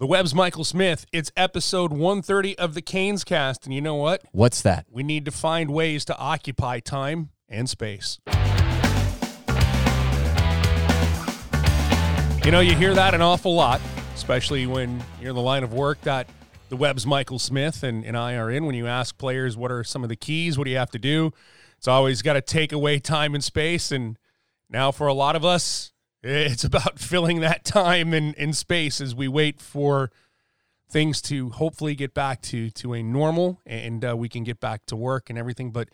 The web's Michael Smith. It's episode 130 of the Canes cast. And you know what? What's that? We need to find ways to occupy time and space. You know, you hear that an awful lot, especially when you're in the line of work that the web's Michael Smith and, and I are in. When you ask players what are some of the keys, what do you have to do? It's always got to take away time and space. And now for a lot of us, it's about filling that time and, and space as we wait for things to hopefully get back to to a normal and uh, we can get back to work and everything. But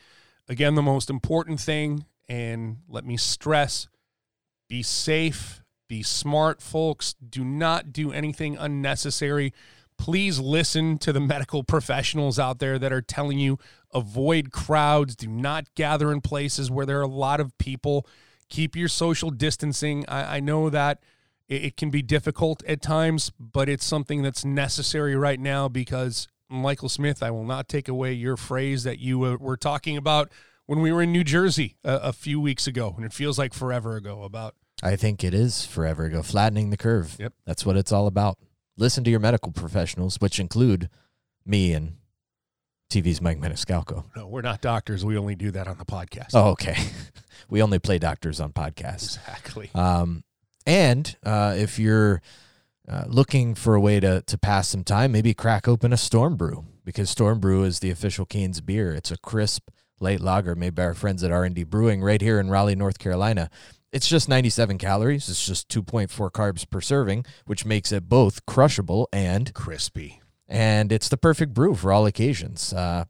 again, the most important thing, and let me stress, be safe, be smart, folks. Do not do anything unnecessary. Please listen to the medical professionals out there that are telling you avoid crowds, do not gather in places where there are a lot of people keep your social distancing. I, I know that it, it, can be difficult at times, but it's something that's necessary right now because Michael Smith, I will not take away your phrase that you were talking about when we were in New Jersey a, a few weeks ago, and it feels like forever ago about. I think it is forever ago, flattening the curve. Yep. That's what it's all about. Listen to your medical professionals, which include me and TV's Mike Maniscalco. No, we're not doctors. We only do that on the podcast. Oh, okay. we only play doctors on podcasts. Exactly. Um, and uh, if you're uh, looking for a way to to pass some time, maybe crack open a Storm Brew because Storm Brew is the official Canes beer. It's a crisp late lager made by our friends at R and D Brewing right here in Raleigh, North Carolina. It's just 97 calories. It's just 2.4 carbs per serving, which makes it both crushable and crispy and it's the perfect brew for all occasions. Uh,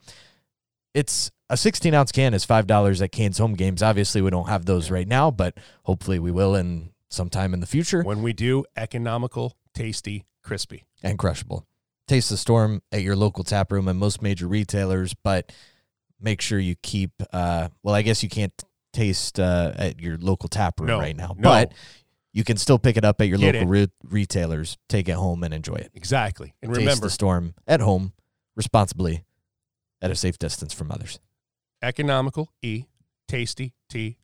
it's a 16 ounce can is five dollars at Canes home games. Obviously, we don't have those right now, but hopefully we will in sometime in the future. When we do, economical, tasty, crispy, and crushable. Taste the storm at your local tap room and most major retailers, but make sure you keep. Uh, well, I guess you can't taste uh, at your local tap room no, right now, no. but you can still pick it up at your Get local re- retailers, take it home, and enjoy it. Exactly. And Taste remember, the storm at home responsibly at a safe distance from others. economical, E, tasty, T,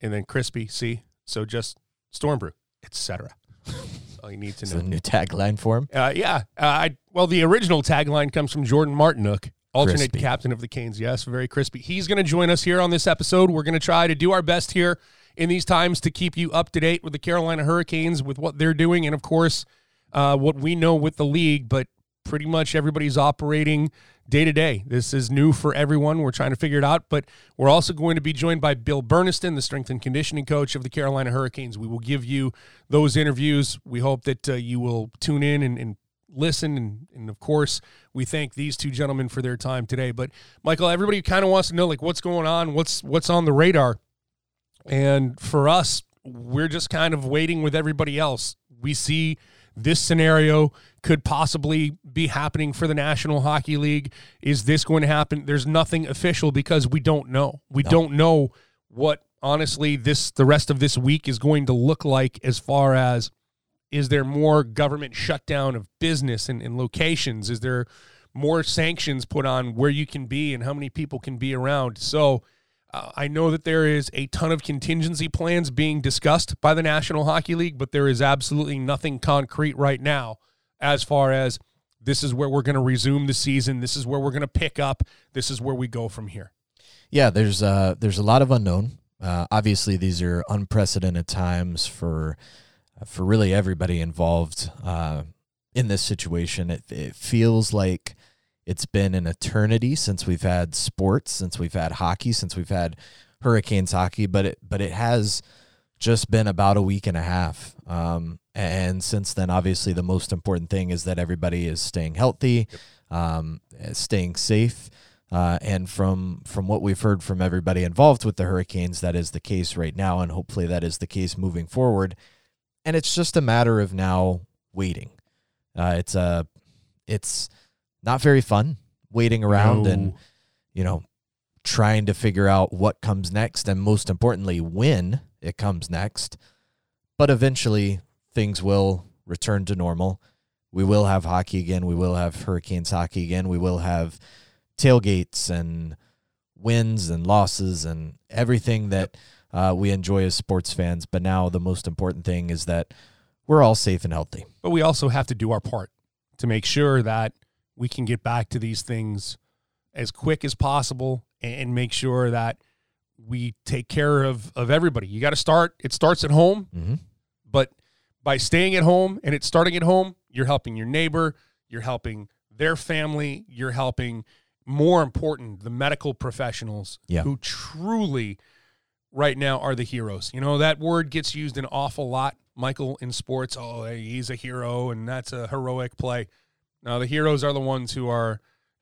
and then crispy, C. So just storm brew, etc. all you need to know. a new tagline for him. Uh, yeah. Uh, I, well, the original tagline comes from Jordan Martinook, alternate Crispy. captain of the Canes. Yes, very crispy. He's going to join us here on this episode. We're going to try to do our best here in these times to keep you up to date with the Carolina Hurricanes, with what they're doing, and of course, uh, what we know with the league. But pretty much everybody's operating day to day. This is new for everyone. We're trying to figure it out. But we're also going to be joined by Bill Burniston, the strength and conditioning coach of the Carolina Hurricanes. We will give you those interviews. We hope that uh, you will tune in and, and listen. And, and of course, we thank these two gentlemen for their time today. But Michael, everybody kind of wants to know like what's going on, what's what's on the radar. And for us, we're just kind of waiting with everybody else. We see this scenario could possibly be happening for the National Hockey League. Is this going to happen? There's nothing official because we don't know. We No. don't know what honestly this the rest of this week is going to look like as far as is there more government shutdown of business and, and locations? Is there more sanctions put on where you can be and how many people can be around? So uh, I know that there is a ton of contingency plans being discussed by the National Hockey League, but there is absolutely nothing concrete right now as far as this is where we're going to resume the season. This is where we're going to pick up. This is where we go from here. Yeah, there's uh, there's a lot of unknown. Uh, obviously, these are unprecedented times for for really everybody involved uh, in this situation. It, it feels like it's been an eternity since we've had sports, since we've had hockey, since we've had Hurricanes hockey, but it but it has just been about a week and a half. Um, and since then, obviously, the most important thing is that everybody is staying healthy, um, staying safe. Uh, and from from what we've heard from everybody involved with the Hurricanes, that is the case right now, and hopefully that is the case moving forward. And it's just a matter of now waiting. Uh, it's a it's not very fun waiting around No. and you know trying to figure out what comes next, and most importantly, when it comes next. But eventually, things will return to normal. We will have hockey again. We will have Hurricanes hockey again. We will have tailgates and wins and losses and everything that uh, we enjoy as sports fans. But now the most important thing is that we're all safe and healthy. But we also have to do our part to make sure that we can get back to these things as quick as possible and make sure that we take care of of everybody. You got to start. It starts at home, mm-hmm. but by staying at home and it's starting at home, you're helping your neighbor, you're helping their family, you're helping. More important, the medical professionals yeah. who truly, right now, are the heroes. You know that word gets used an awful lot, Michael, in sports. Oh, he's a hero, and that's a heroic play. Now the heroes are the ones who are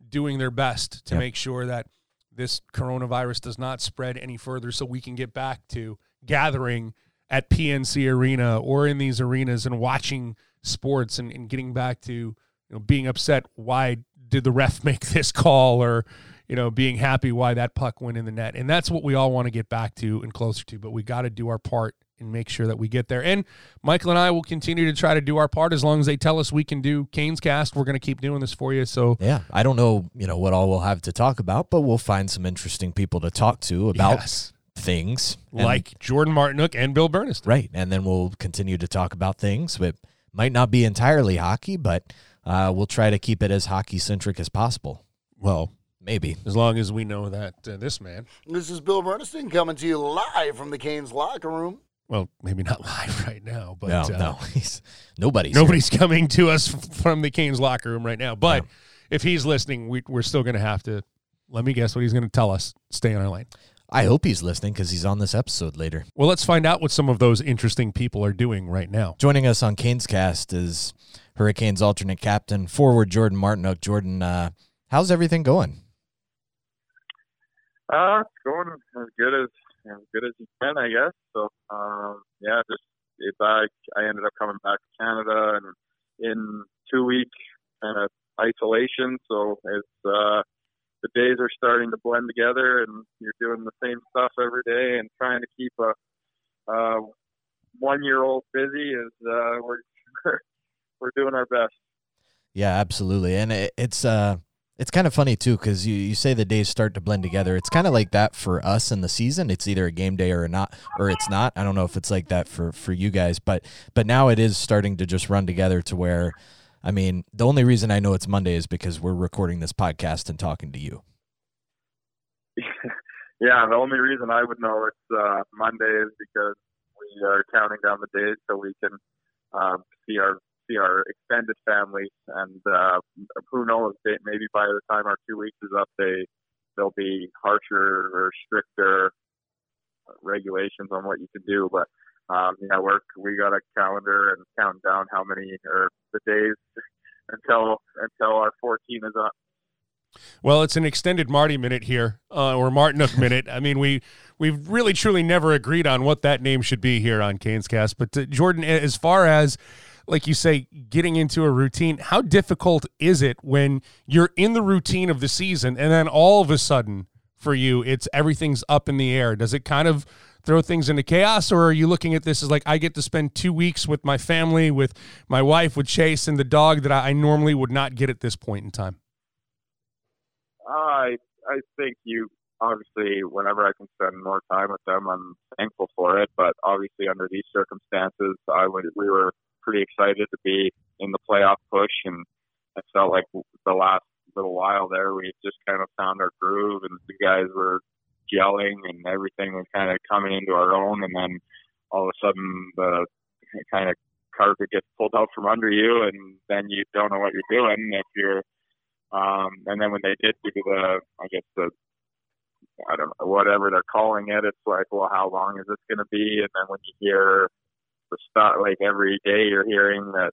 doing their best to make sure that this coronavirus does not spread any further so we can get back to gathering at PNC Arena or in these arenas and watching sports and, and getting back to you know being upset why did the ref make this call or you know being happy why that puck went in the net. And that's what we all want to get back to and closer to but we got to do our part and make sure that we get there. And Michael and I will continue to try to do our part as long as they tell us we can do Canes cast. We're going to keep doing this for you. So yeah, I don't know, you know, what all we'll have to talk about, but we'll find some interesting people to talk to about yes. things like and, Jordan Martinook and Bill Bernist. Right, and then we'll continue to talk about things that might not be entirely hockey, but uh, we'll try to keep it as hockey centric as possible. Well, Maybe. As long as we know that uh, this man. This is Bill Bernstein coming to you live from the Canes locker room well, maybe not live right now, but no, uh, no, he's nobody's nobody's here. coming to us from the Canes locker room right now. But no. if he's listening, we, we're still going to have to. Let me guess what he's going to tell us. Stay on our lane. I hope he's listening because he's on this episode later. Well, let's find out what some of those interesting people are doing right now. Joining us on Canes Cast is Hurricanes alternate captain, forward Jordan Martinook. Jordan, uh, how's everything going? Uh, it's going as good as as good as you can, I guess. So um, yeah, just get back. I ended up coming back to Canada and in two week kind of isolation. So it's uh, the days are starting to blend together, and you're doing the same stuff every day and trying to keep a uh, one year old busy. Is uh, we're we're doing our best. Yeah, absolutely, and it, it's uh it's kind of funny too because you, you say the days start to blend together. It's kind of like that for us in the season. It's either a game day or not, or it's not. I don't know if it's like that for for you guys, but but now it is starting to just run together to where, I mean, the only reason I know it's Monday is because we're recording this podcast and talking to you. yeah, the only reason I would know it's uh, Monday is because we are counting down the days so we can um, see our see our extended family, and uh, who knows? Maybe by the time our two weeks is up, they there'll be harsher or stricter regulations on what you can do. But um, yeah, we're we got a calendar and counting down how many or the days until until our 14 is up. Well, it's an extended Marty minute here, uh, or Martinook minute. I mean, we we've really truly never agreed on what that name should be here on Canes Cast. But uh, Jordan, as far as like you say, getting into a routine. How difficult is it when you're in the routine of the season and then all of a sudden for you, it's everything's up in the air? Does it kind of throw things into chaos, or are you looking at this as like I get to spend two weeks with my family, with my wife, with Chase and the dog that I normally would not get at this point in time? I I think you obviously whenever I can spend more time with them, I'm thankful for it. But obviously under these circumstances, I would we were pretty excited to be in the playoff push, and I felt like the last little while there we just kind of found our groove, and the guys were gelling, and everything was kind of coming into our own, and then all of a sudden the kind of carpet gets pulled out from under you, and then you don't know what you're doing if you're. Um, and then when they did do the, I guess the I don't know, whatever they're calling it. It's like, well, how long is this going to be? And then when you hear the stuff like every day you're hearing that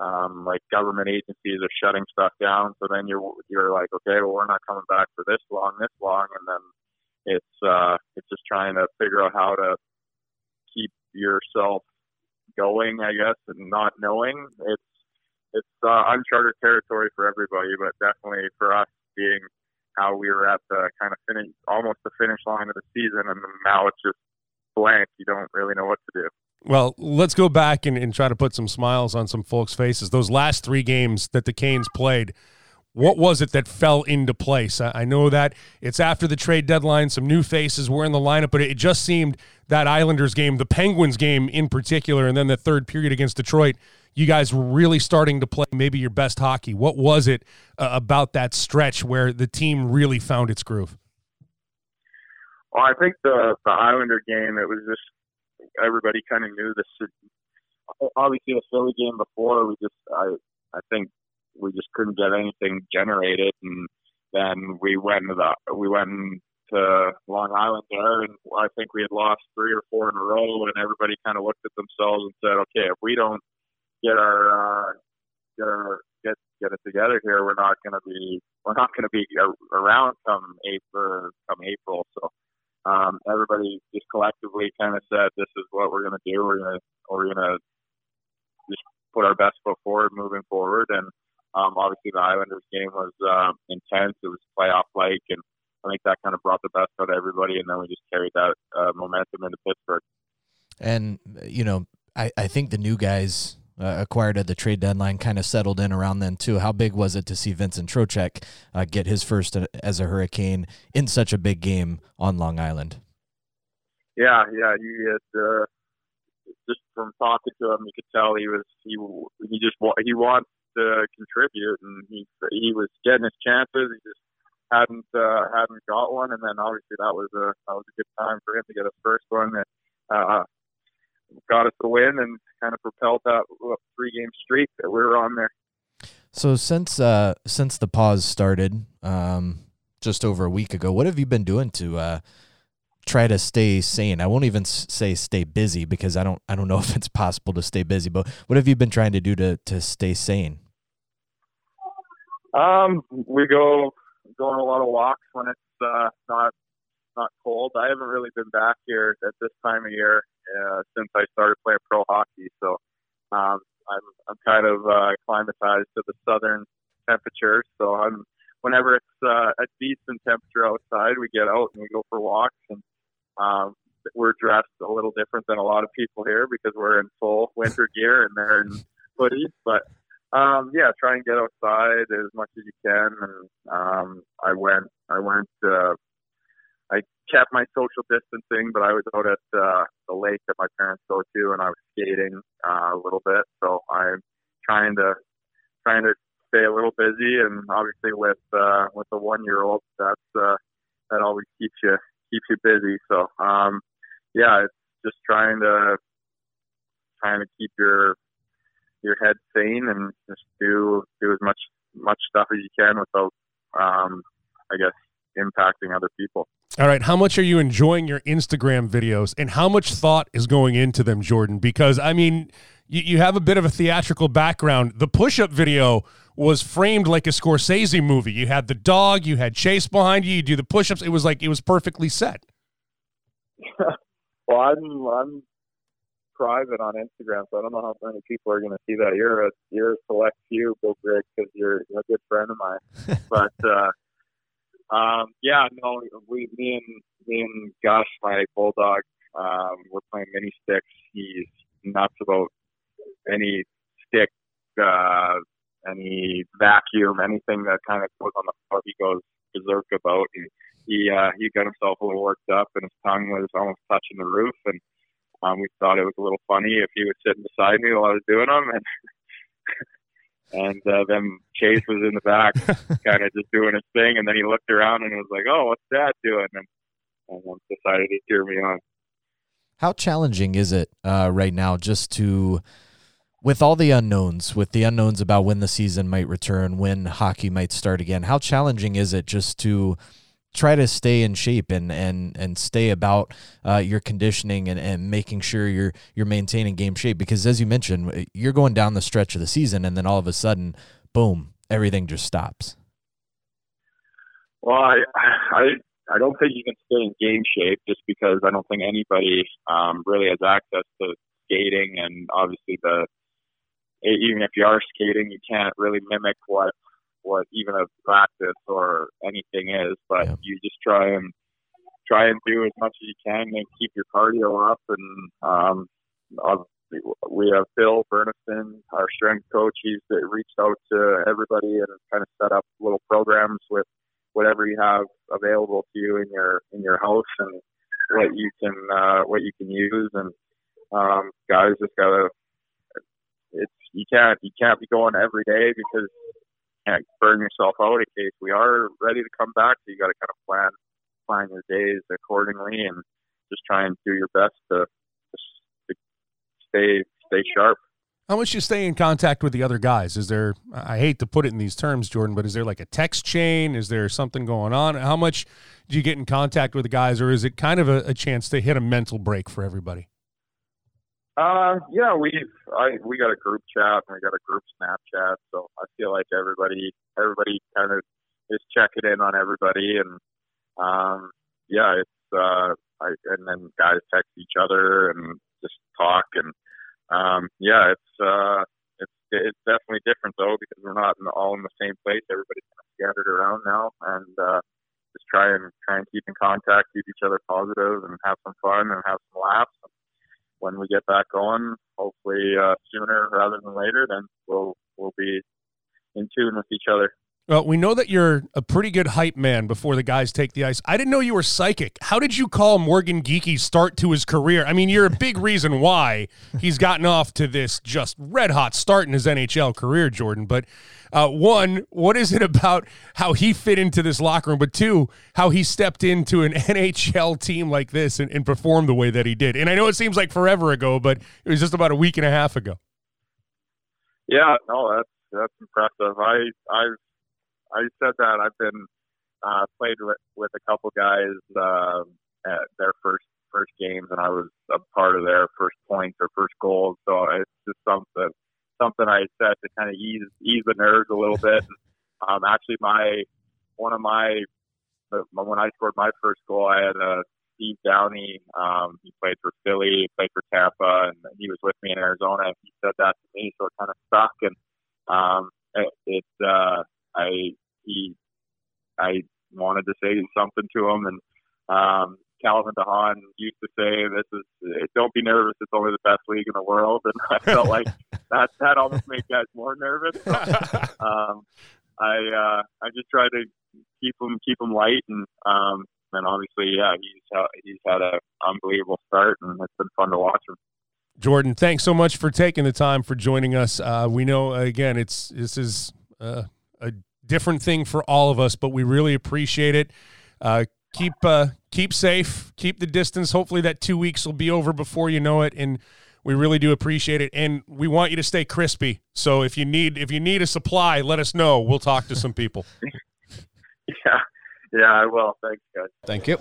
um, like government agencies are shutting stuff down. So then you're you're like, okay, well we're not coming back for this long, this long, and then it's uh, it's just trying to figure out how to keep yourself going, I guess, and not knowing it's it's uh, uncharted territory for everybody, but definitely for us being how we were at the kind of finish, almost the finish line of the season, and now it's just blank. You don't really know what to do. Well, let's go back and, and try to put some smiles on some folks' faces. Those last three games that the Canes played, What was it that fell into place? I know that it's after the trade deadline, some new faces were in the lineup, but it just seemed that Islanders game, the Penguins game in particular, and then the third period against Detroit, you guys were really starting to play maybe your best hockey. What was it uh, about that stretch where the team really found its groove? Well, I think the the Islander game, it was just everybody kind of knew this. Obviously, the Philly game before, we just I I think we just couldn't get anything generated, and then we went to the we went to Long Island there, and I think we had lost three or four in a row, and everybody kind of looked at themselves and said, okay, if we don't get our uh, get our get get it together here, we're not going to be we're not going to be around come April come April. So um, everybody just collectively kind of said, this is what we're going to do. We're going to we're going to just put our best foot forward moving forward. And um, obviously the Islanders game was uh, intense. It was playoff like, and I think that kind of brought the best out of everybody. And then we just carried that uh, momentum into Pittsburgh. And you know, I I think the new guys. Uh, acquired at the trade deadline kind of settled in around then too. How big was it to see Vincent Trocheck uh, get his first uh, as a Hurricane in such a big game on Long Island? Yeah, yeah, he had uh, just from talking to him, you could tell he was he he just he wants to contribute, and he he was getting his chances. He just hadn't uh, hadn't got one, and then obviously that was a that was a good time for him to get his first one. And, uh, got us the win and kind of propelled that three game streak that we were on there. So since uh, since the pause started, um, just over a week ago, what have you been doing to uh, try to stay sane? I won't even say stay busy because I don't I don't know if it's possible to stay busy. But what have you been trying to do to to stay sane? Um, we go go on a lot of walks when it's uh, not not cold. I haven't really been back here at this time of year uh, since I started playing pro hockey, so um, I'm I'm kind of uh, acclimatized to the southern temperatures. So I'm whenever it's uh, a decent temperature outside, we get out and we go for walks, and um, we're dressed a little different than a lot of people here because we're in full winter gear and they're in hoodies, but. Um, yeah, try and get outside as much as you can. And um, I went, I went uh, kept my social distancing, but I was out at uh, the lake that my parents go to, and I was skating uh, a little bit. So I'm trying to trying to stay a little busy, and obviously with uh, with a one year old, that's uh, that always keeps you keeps you busy. So um, yeah, it's just trying to trying to keep your your head sane and just do do as much much stuff as you can without um, I guess impacting other people. All right, how much are you enjoying your Instagram videos and how much thought is going into them, Jordan? Because I mean, you, you have a bit of a theatrical background. The push up video was framed like a Scorsese movie. You had the dog, you had Chase behind you, you do the push ups. It was like it was perfectly set. well, I'm I'm private on Instagram, so I don't know how many people are going to see that. You're a you're a select few, Bill Grigg, because you're a good friend of mine. but uh, um, yeah, no, we, me and me and Gus, my bulldog, um, we're playing mini sticks. He's nuts about any stick, uh, any vacuum, anything that kind of goes on the floor. He goes berserk about. And he uh, he got himself a little worked up, and his tongue was almost touching the roof. And um, we thought it was a little funny if he was sitting beside me while I was doing them, and and uh, then Chase was in the back, kind of just doing his thing, and then he looked around and was like, "Oh, what's Dad doing?" And, and then decided to cheer me on. How challenging is it uh, right now, just to, with all the unknowns, with the unknowns about when the season might return, when hockey might start again? How challenging is it just to try to stay in shape and and and stay about uh, your conditioning and, and making sure you're you're maintaining game shape because as you mentioned you're going down the stretch of the season and then all of a sudden boom everything just stops. Well i i i don't think you can stay in game shape just because i don't think anybody um, really has access to skating and obviously the even if you are skating you can't really mimic what what even a practice or anything is, but yeah. you just try and try and do as much as you can and keep your cardio up. And um, we have Bill Burniston, our strength coach. He's reached out to everybody and kind of set up little programs with whatever you have available to you in your in your house and what you can uh, what you can use. And um, guys just gotta it's you can't you can't be going every day because can't burn yourself out in case we are ready to come back. So you got to kind of plan plan your days accordingly and just try and do your best to, to stay stay sharp. How much you stay in contact with the other guys? Is there I hate to put it in these terms, Jordan, but is there like a text chain? Is there something going on? How much do you get in contact with the guys, or is it kind of a, a chance to hit a mental break for everybody? Uh, yeah, we've I we got a group chat and we got a group Snapchat, so I feel like everybody everybody kind of is checking in on everybody, and um, yeah, it's uh, I, and then guys text each other and just talk, and um, yeah, it's uh, it's it's definitely different though because we're not in, all in the same place. Everybody's kind of scattered around now, and uh, just try and try and keep in contact, keep each other positive, and have some fun and have some laughs. And, when we get back going, hopefully uh, sooner rather than later, then we'll we'll be in tune with each other. Well, we know that you're a pretty good hype man before the guys take the ice. I didn't know you were psychic. How did you call Morgan Geekie start to his career? I mean, you're a big reason why he's gotten off to this just red hot start in his NHL career, Jordan. But uh, one, what is it about how he fit into this locker room? But two, how he stepped into an NHL team like this and, and performed the way that he did. And I know it seems like forever ago, but it was just about a week and a half ago. Yeah, no, that's that's impressive. I I've I said that I've been uh, played with, with a couple guys uh, at their first first games, and I was a part of their first points or first goals. So it's just something something I said to kind of ease ease the nerves a little bit. Um, actually, my one of my when I scored my first goal, I had a uh, Steve Downie. Um, he played for Philly, played for Tampa, and he was with me in Arizona. And he said that to me, so it kind of stuck. And um, it, it uh, I he, I wanted to say something to him, and um, Calvin de Haan used to say, "This is don't be nervous. It's only the best league in the world," and I felt like that that almost made guys more nervous. So, um, I uh, I just try to keep him keep him light, and um, and obviously, yeah, he's uh, he's had an unbelievable start, and it's been fun to watch him. Jordan, thanks so much for taking the time for joining us. Uh, we know again, it's this is uh, a different thing for all of us, but we really appreciate it. Uh, keep uh, keep safe, keep the distance. Hopefully, that two weeks will be over before you know it, and we really do appreciate it. And we want you to stay crispy. So if you need if you need a supply, let us know. We'll talk to some people. yeah, yeah, I will. Thanks, guys. Thank you.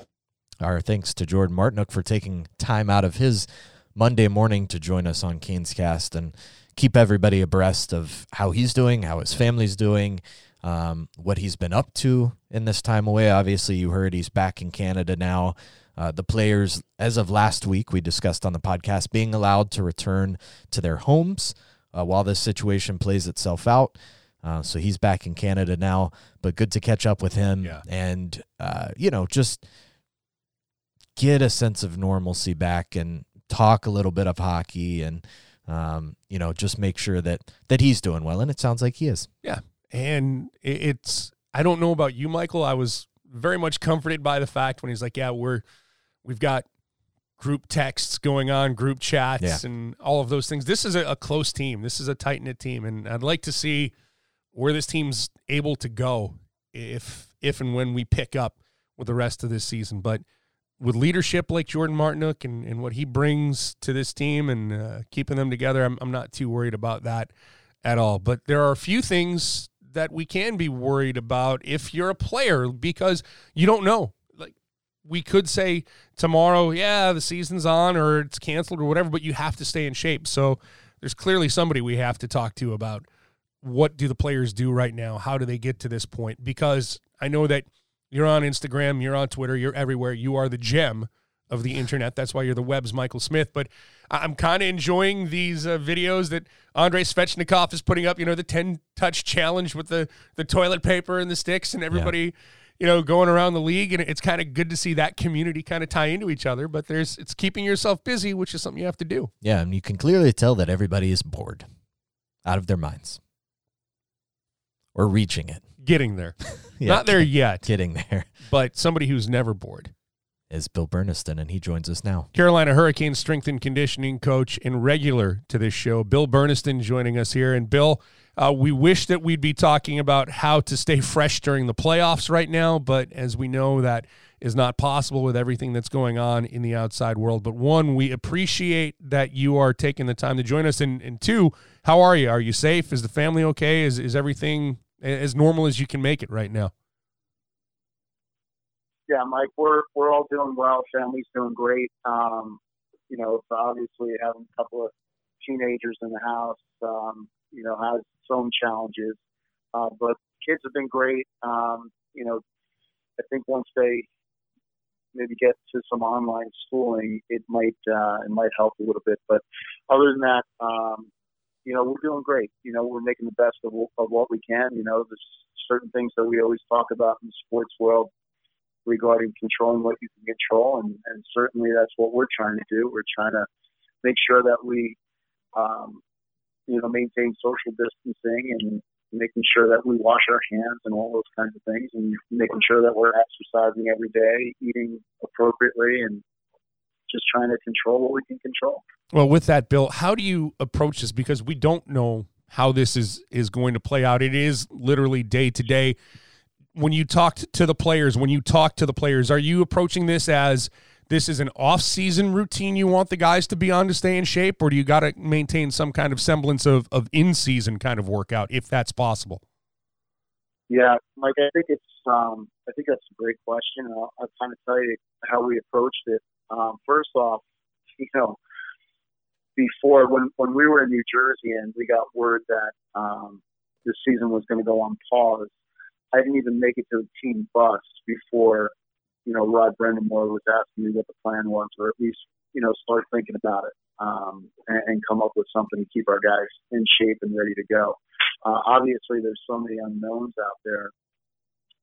Our thanks to Jordan Martinook for taking time out of his Monday morning to join us on Canes Cast and keep everybody abreast of how he's doing, how his family's doing, um, what he's been up to in this time away. Obviously, you heard he's back in Canada now. Uh, the players, as of last week, we discussed on the podcast, being allowed to return to their homes uh, while this situation plays itself out. Uh, so he's back in Canada now, but good to catch up with him yeah. and, uh, you know, just get a sense of normalcy back and talk a little bit of hockey and, um, you know, just make sure that that he's doing well. And it sounds like he is. Yeah, and it's I don't know about you, Michael. I was very much comforted by the fact when he's like, "Yeah, we're we've got group texts going on, group chats, yeah. and all of those things. This is a, a close team. This is a tight knit team, and I'd like to see where this team's able to go if if and when we pick up with the rest of this season. But with leadership like Jordan Martinook and, and what he brings to this team and uh, keeping them together, I'm, I'm not too worried about that at all. But there are a few things that we can be worried about if you're a player because you don't know. Like we could say tomorrow, yeah, the season's on or it's canceled or whatever, but you have to stay in shape. So there's clearly somebody we have to talk to about what do the players do right now? How do they get to this point? Because I know that you're on Instagram, you're on Twitter, you're everywhere. You are the gem of the internet. That's why you're the web's Michael Smith. But I'm kind of enjoying these uh, videos that Andrei Svechnikov is putting up. You know, the 10 touch challenge with the the toilet paper and the sticks, and everybody. Yeah. you know, going around the league, and it's kind of good to see that community kind of tie into each other. But there's it's keeping yourself busy, which is something you have to do. Yeah, and you can clearly tell that everybody is bored, out of their minds, or reaching it. Getting there, Yeah, not there yet, Getting there but somebody who's never bored. Is Bill Burniston, and he joins us now. Carolina Hurricane strength and conditioning coach and regular to this show, Bill Burniston, joining us here. And Bill, uh, we wish that we'd be talking about how to stay fresh during the playoffs right now, but as we know, that is not possible with everything that's going on in the outside world. But one, we appreciate that you are taking the time to join us, and, and two, how are you? Are you safe? Is the family okay? Is is everything as normal as you can make it right now? Yeah, Mike, we're we're all doing well. Family's doing great. Um, you know, obviously having a couple of teenagers in the house, um, you know, has its own challenges. Uh, but kids have been great. Um, you know, I think once they maybe get to some online schooling, it might uh, it might help a little bit. But other than that, um, you know, we're doing great. You know, we're making the best of, of what we can. You know, there's certain things that we always talk about in the sports world regarding controlling what you can control, and, and certainly that's what we're trying to do. We're trying to make sure that we, um, you know, maintain social distancing and making sure that we wash our hands and all those kinds of things, and making sure that we're exercising every day, eating appropriately, and just trying to control what we can control. Well, with that, Bill, how do you approach this? Because we don't know how this is is going to play out. It is literally day to day when you talked to the players, when you talk to the players, are you approaching this as this is an off-season routine you want the guys to be on to stay in shape, or do you got to maintain some kind of semblance of, of in-season kind of workout if that's possible? Yeah, Mike, I think it's um, I think that's a great question. I'll, I'll kind of tell you how we approached it. Um, first off, you know, before when when we were in New Jersey and we got word that um, the season was going to go on pause, I didn't even make it to the team bus before, you know, Rod Brind'Amour was asking me what the plan was, or at least, you know, start thinking about it um, and, and come up with something to keep our guys in shape and ready to go. Uh, obviously, there's so many unknowns out there,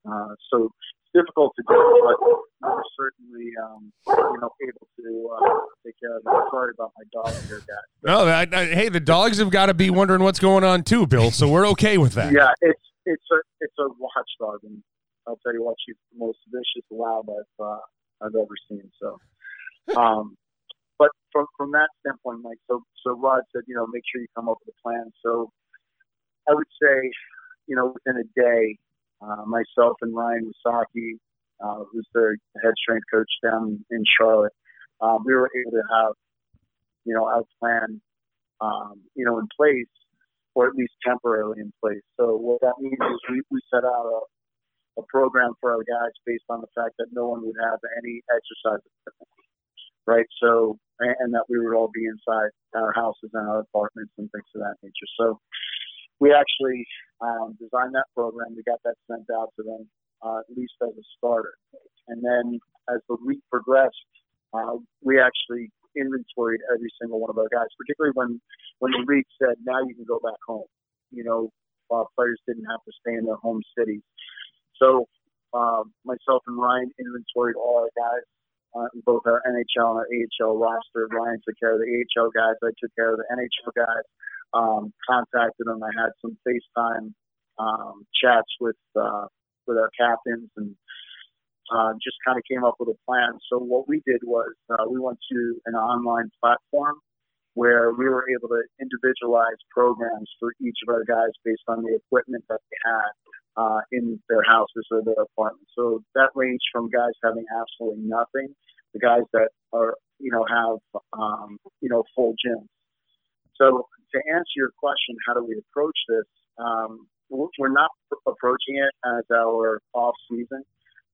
uh, so it's difficult to do, but we're certainly, um, you know, able to uh, take care of it. Sorry about my dog here, guys. No, I, I, hey, the dogs have got to be wondering what's going on too, Bill. So we're okay with that. Yeah, it's it's a it's a watchdog, and I'll tell you what, she's the most vicious lab I've uh, I've ever seen. So, um, but from from that standpoint, Mike, so so Rod said, you know, make sure you come up with a plan. So, I would say, you know, within a day, uh, myself and Ryan Wasaki, uh, who's the head strength coach down in Charlotte, uh, we were able to have, you know, our plan, um, you know, in place or at least temporarily in place. So what that means is we, we set out a, a program for our guys based on the fact that no one would have any exercise equipment, right? So and, and that we would all be inside our houses and our apartments and things of that nature. So we actually um, designed that program. We got that sent out to them uh, at least as a starter, and then as the week progressed, uh, we actually inventoried every single one of our guys, particularly when when the league said now you can go back home. You know, uh, players didn't have to stay in their home cities. So uh, myself and Ryan inventoried all our guys, uh, both our NHL and our AHL roster. Ryan took care of the AHL guys. I took care of the NHL guys. Um, contacted them. I had some FaceTime um, chats with uh, with our captains and uh, just kind of came up with a plan. So what we did was uh, we went to an online platform where we were able to individualize programs for each of our guys based on the equipment that they had uh, in their houses or their apartments. So that ranged from guys having absolutely nothing to guys that are, you know, have, um, you know, full gyms. So to answer your question, how do we approach this? Um, we're not approaching it as our off season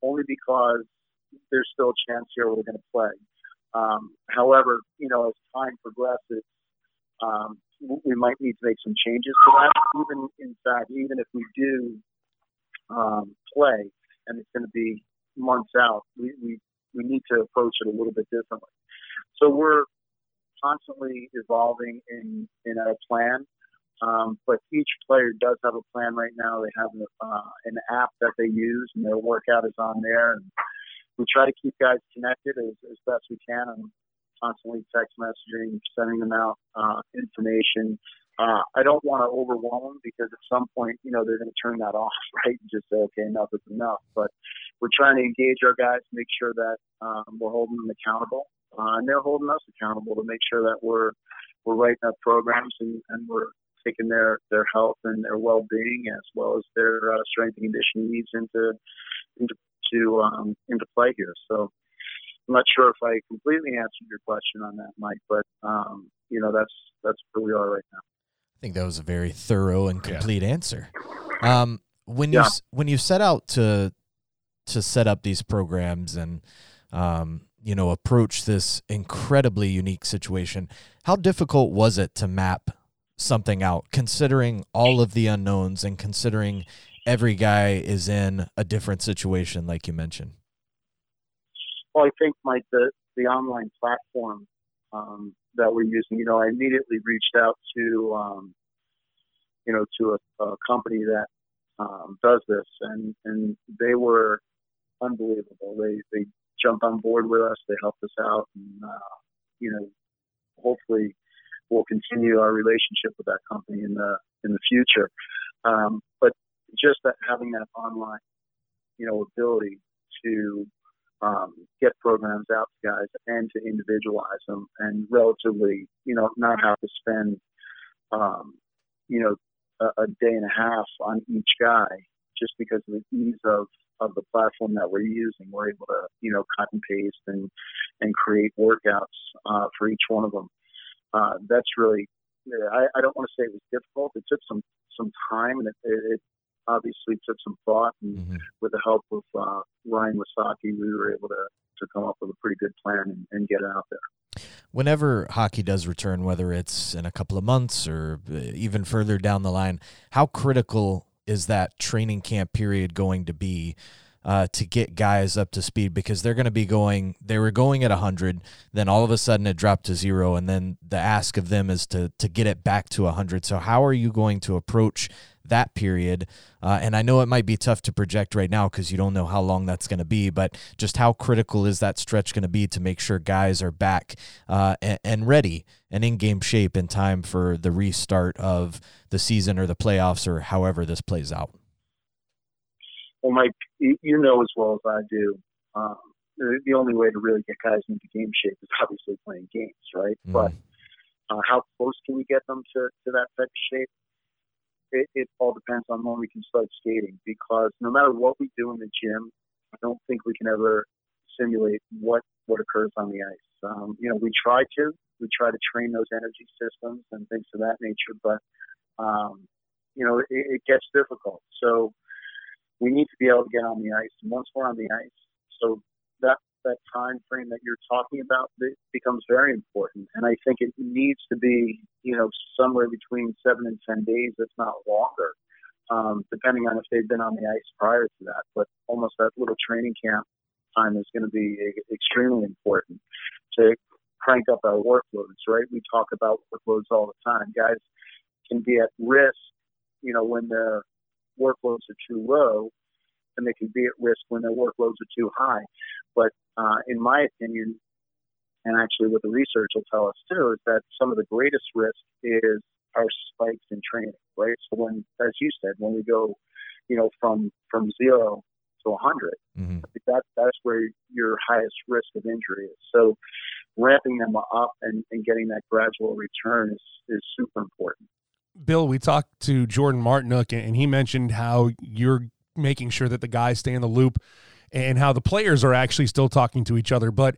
only because there's still a chance here we're going to play. Um, however, you know, as time progresses, um, we might need to make some changes to that. Even in fact, even if we do um, play, and it's going to be months out, we, we we need to approach it a little bit differently. So we're constantly evolving in in our plan. Um, but each player does have a plan right now. They have uh, an app that they use, and their workout is on there. And we try to keep guys connected as, as best we can. I'm constantly text messaging, sending them out uh, information. Uh, I don't want to overwhelm them because at some point, you know, they're going to turn that off, right? And just say, okay, enough is enough. But we're trying to engage our guys, make sure that um, we're holding them accountable, uh, and they're holding us accountable to make sure that we're we're writing up programs and, and we're taking their their health and their well being as well as their uh, strength and conditioning needs into into to um, into play here. So I'm not sure if I completely answered your question on that, Mike, but um, you know that's that's where we are right now. I think that was a very thorough and complete yeah. answer. Um, when you when you set out to to set up these programs and um, you know approach this incredibly unique situation, how difficult was it to map something out, considering all of the unknowns and considering every guy is in a different situation, like you mentioned? Well, I think Mike, the the online platform um, that we're using, you know, I immediately reached out to, um, you know, to a, a company that um, does this, and and they were unbelievable. They they jumped on board with us. They helped us out, and uh, you know, hopefully we'll continue our relationship with that company in the in the future. Um, but just that having that online, you know, ability to um, get programs out to guys and to individualize them and relatively, you know, not have to spend, um, you know, a, a day and a half on each guy just because of the ease of of the platform that we're using. We're able to, you know, cut and paste and and create workouts uh, for each one of them. Uh, that's really, I, I don't want to say it was difficult. It took some some time and it, it obviously took some thought. And mm-hmm. with the help of uh, Ryan Wasaki, we were able to to come up with a pretty good plan and, and get it out there. Whenever hockey does return, whether it's in a couple of months or uh, even further down the line, how critical is that training camp period going to be uh, to get guys up to speed because they're going to be going they were going at 100 then all of a sudden it dropped to zero and then the ask of them is to to get it back to 100 so how are you going to approach that period? Uh, and i know it might be tough to project right now because you don't know how long that's going to be but just how critical is that stretch going to be to make sure guys are back uh, and, and ready and in game shape in time for the restart of the season or the playoffs or however this plays out well, Mike, you know as well as I do, um, the only way to really get guys into game shape is obviously playing games, right? Mm. But uh, how close can we get them to, to that type of shape? It, it all depends on when we can start skating because no matter what we do in the gym, I don't think we can ever simulate what, what occurs on the ice. Um, you know, we try to, we try to train those energy systems and things of that nature, but, um, you know, it, it gets difficult. So, we need to be able to get on the ice. And once we're on the ice, so that that time frame that you're talking about becomes very important. And I think it needs to be, you know, somewhere between seven and ten days, if not longer, um, depending on if they've been on the ice prior to that. But almost that little training camp time is going to be extremely important to crank up our workloads. Right? We talk about workloads all the time. Guys can be at risk, you know, when they're workloads are too low, and they can be at risk when their workloads are too high. But uh, in my opinion, and actually what the research will tell us too, is that some of the greatest risk is our spikes in training, right? So when, as you said, when we go, you know, from from zero to 100, mm-hmm. that that's where your highest risk of injury is. So ramping them up and, and getting that gradual return is, is super important. Bill, we talked to Jordan Martinook, and he mentioned how you're making sure that the guys stay in the loop and how the players are actually still talking to each other. But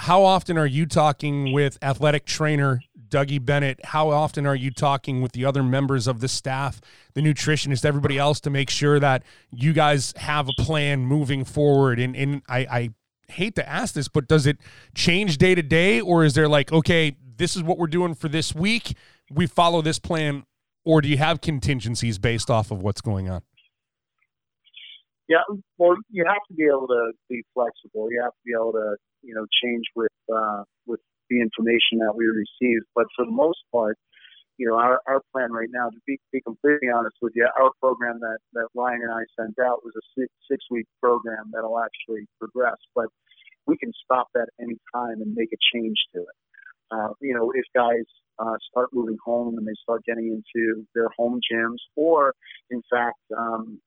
how often are you talking with athletic trainer Dougie Bennett? How often are you talking with the other members of the staff, the nutritionist, everybody else to make sure that you guys have a plan moving forward? And, and I, I hate to ask this, but does it change day to day, or is there like, okay, this is what we're doing for this week? We follow this plan or do you have contingencies based off of what's going on? Yeah, well, you have to be able to be flexible. You have to be able to, you know, change with uh, with the information that we receive. But for the most part, you know, our, our plan right now, to be, be completely honest with you, our program that, that Ryan and I sent out was a six, six week program that'll actually progress, but we can stop that any time and make a change to it. Uh, you know, if guys uh, start moving home and they start getting into their home gyms, or in fact, um,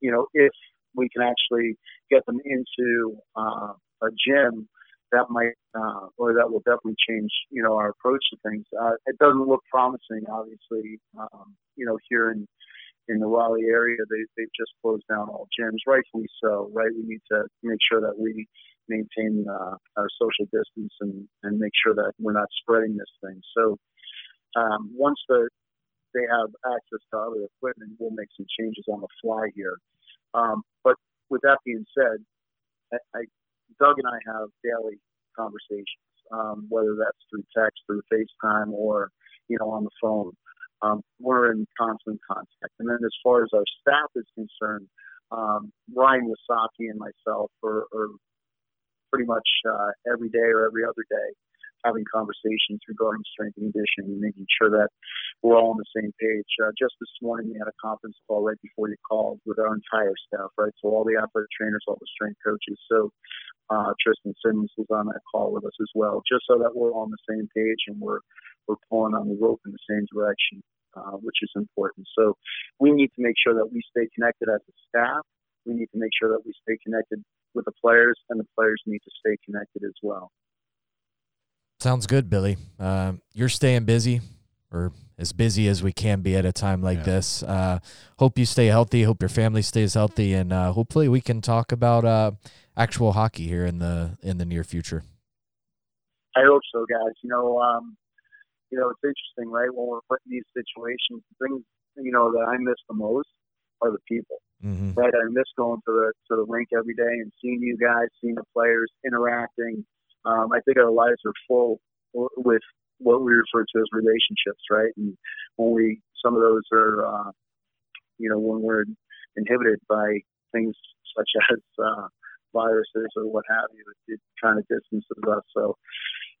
you know, if we can actually get them into uh, a gym that might uh, or that will definitely change you know our approach to things. Uh, it doesn't look promising, obviously. Um, you know, here in in the Raleigh area, they they've just closed down all gyms, rightfully so. Right, we need to make sure that we maintain uh, our social distance and and make sure that we're not spreading this thing. So um, once the they have access to other equipment, we'll make some changes on the fly here. Um, but with that being said, I, I Doug and I have daily conversations, um, whether that's through text, through FaceTime, or you know on the phone. Um, we're in constant contact. And then as far as our staff is concerned, um, Ryan Wasaki and myself are, are pretty much uh, every day or every other day having conversations regarding strength and conditioning and making sure that we're all on the same page. Uh, just this morning, we had a conference call right before you called with our entire staff, right? So all the athletic trainers, all the strength coaches. So uh, Tristan Simmons was on that call with us as well, just so that we're all on the same page and we're we're pulling on the rope in the same direction, uh, which is important. So we need to make sure that we stay connected as a staff. We need to make sure that we stay connected with the players, and the players need to stay connected as well. Sounds good, Billy. Uh, you're staying busy, or as busy as we can be at a time like Yeah. this. Uh, hope you stay healthy. Hope your family stays healthy, and uh, hopefully we can talk about uh, actual hockey here in the in the near future. I hope so, guys. You know, um, you know, it's interesting, right? When we're put in these situations, the things you know that I miss the most are the people. hmm right? I miss going to the to the rink every day and seeing you guys, seeing the players interacting. Um, I think our lives are full with what we refer to as relationships, right? And when we some of those are, uh, you know, when we're inhibited by things such as uh, viruses or what have you, it, it kind of distances us. So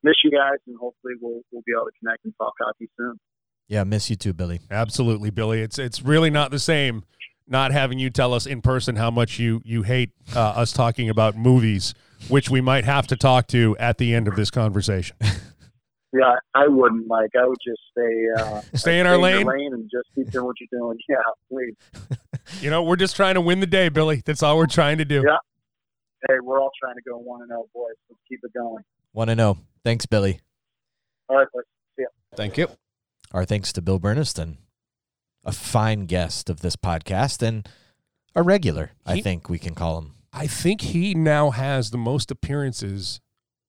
miss you guys, and hopefully we'll we'll be able to connect and talk hockey soon. Yeah, miss you too, Billy. Absolutely, Billy. It's it's really not the same not having you tell us in person how much you you hate uh, us talking about movies, which we might have to talk to at the end of this conversation. Yeah, I wouldn't, Mike. I would just stay uh, Stay in our lane. lane and just keep doing what you're doing. Yeah, please. You know, we're just trying to win the day, Billy. That's all we're trying to do. Yeah. Hey, we're all trying to go one and zero, boys. Let's keep it going. Want to know? Thanks, Billy. All right, let's see ya. Thank you. Our thanks to Bill Burniston, a fine guest of this podcast and a regular. I think we can call him. I think he now has the most appearances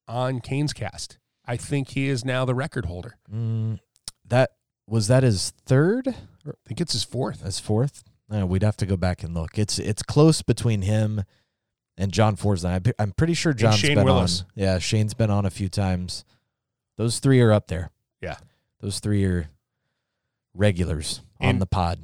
on Canes cast. I think he is now the record holder. Mm, that was that his third, I think it's his fourth. his fourth. Uh, we'd have to go back and look. It's it's close between him and John Forslund. I'm, I'm pretty sure John's been Willis. on. Yeah, Shane's been on a few times. Those three are up there. Yeah. those three are regulars on And- the pod.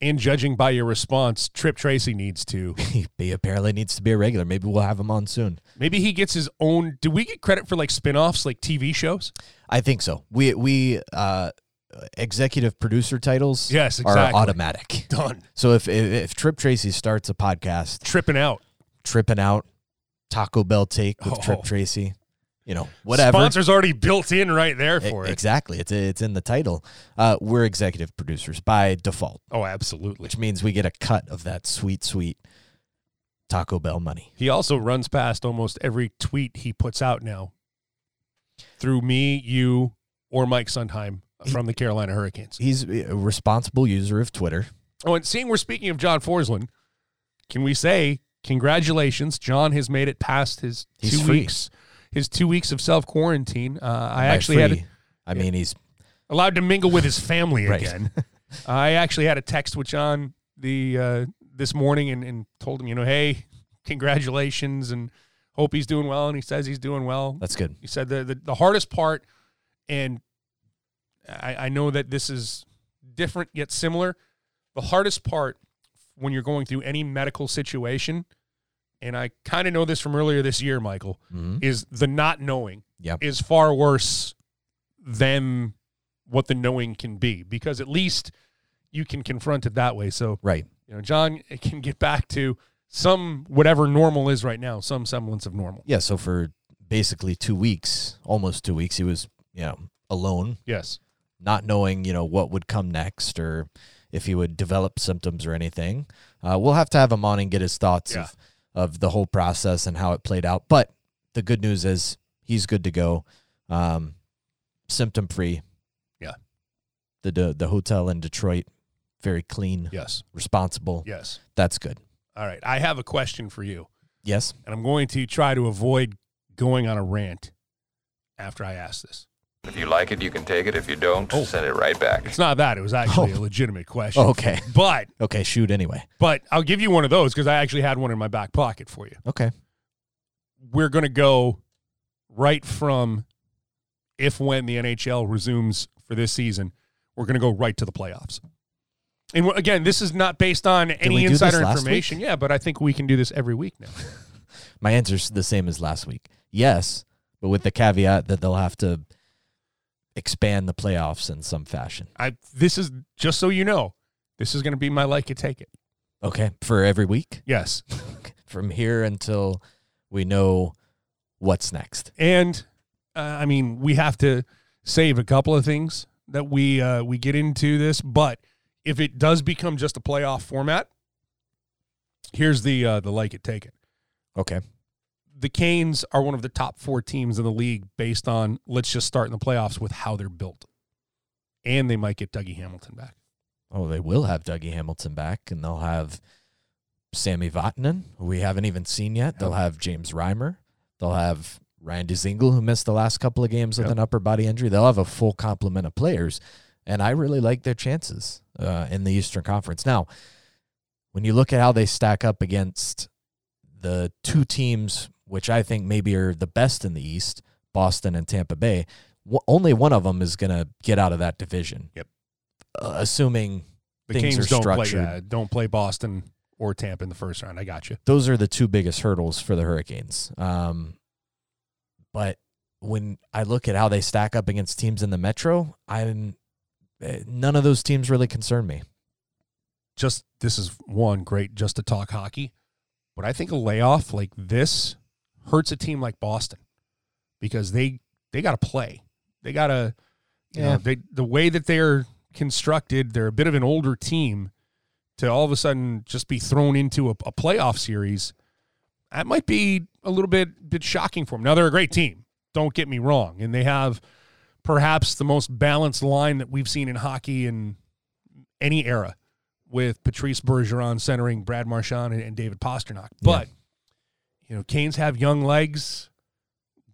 And judging by your response, Tripp Tracy needs to. he apparently needs to be a regular. Maybe we'll have him on soon. Maybe he gets his own. Do we get credit for like spin-offs, like TV shows? I think so. We we uh, executive producer titles Yes, are exactly. automatic. Done. So if, if if Tripp Tracy starts a podcast, Tripping out. tripping out, Taco Bell take with Tripp Oh. Tracy, you know, whatever. Sponsor's already built in right there for it. Exactly, it's it's in the title. Uh, we're executive producers by default, Oh, absolutely. which means we get a cut of that sweet, sweet Taco Bell money. He also runs past almost every tweet he puts out now through me, you, or Mike Sundheim from the Carolina Hurricanes. He's a responsible user of Twitter. Oh, and seeing we're speaking of John Forslund, can we say congratulations? John has made it past his He's two free. weeks. His two weeks of self quarantine. Uh, I By actually had free, I mean, he's allowed to mingle with his family Right. again. I actually had a text with John the uh, this morning and, and told him, you know, hey, congratulations and hope he's doing well. And he says he's doing well. that's good. He said the, the, the hardest part, and I, I know that this is different yet similar. The hardest part when you're going through any medical situation, and I kind of know this from earlier this year, Michael, Mhm. is the not knowing Yep. is far worse than what the knowing can be because at least you can confront it that way. So, Right. you know, John it can get back to some whatever normal is right now, some semblance of normal. Yeah. So for basically two weeks, almost two weeks, he was, you know, alone, Yes. not knowing, you know, what would come next or if he would develop symptoms or anything. Uh, we'll have to have him on and get his thoughts Yeah. of, of the whole process and how it played out. But the good news is he's good to go, um, symptom free. Yeah. The, the the hotel in Detroit, very clean, Yes. responsible. Yes. That's good. All right. I have a question for you, Yes. and I'm going to try to avoid going on a rant after I ask this. If you like it, you can take it. If you don't, Oh. send it right back. It's not that. It was actually Oh. a legitimate question. Okay. But Okay. Shoot anyway. but I'll give you one of those because I actually had one in my back pocket for you. Okay. We're going to go right from if when the NHL resumes for this season, we're going to go right to the playoffs. And again, this is not based on we any insider last information. Yeah, but I think we can do this every week now. My answer's the same as last week. Yes, but with the caveat that they'll have to expand the playoffs in some fashion. I this is just so you know, this is going to be my like it take it. Okay. For every week Yes. from here until we know what's next. And uh, I mean, we have to save a couple of things that we uh, we get into this, but if it does become just a playoff format, here's the uh, the like it take it. Okay. The Canes are one of the top four teams in the league based on let's just start in the playoffs with how they're built, and they might get Dougie Hamilton back. Oh, they will have Dougie Hamilton back, and they'll have Sami Vatanen, who we haven't even seen yet. They'll have James Reimer. They'll have Randy Zingle, who missed the last couple of games with Yep. an upper body injury. They'll have a full complement of players, and I really like their chances uh, in the Eastern Conference. Now, when you look at how they stack up against the two teams, which I think maybe are the best in the East, Boston and Tampa Bay, w- only one of them is going to get out of that division. Yep. Uh, assuming The Things Canes are don't play structured. yeah, don't play Boston or Tampa in the first round. I got you. those are the two biggest hurdles for the Hurricanes. Um, but when I look at how they stack up against teams in the Metro, I'm eh, none of those teams really concern me. just this is one great just to talk hockey, but I think a layoff like this hurts a team like Boston because they they got to play. They got to you Yeah. know, they the way that they're constructed, they're a bit of an older team to all of a sudden just be thrown into a, a playoff series. That might be a little bit bit shocking for them. Now they're a great team. Don't get me wrong, and they have perhaps the most balanced line that we've seen in hockey in any era with Patrice Bergeron centering Brad Marchand and, and David Pastrnak. But you know, Canes have young legs,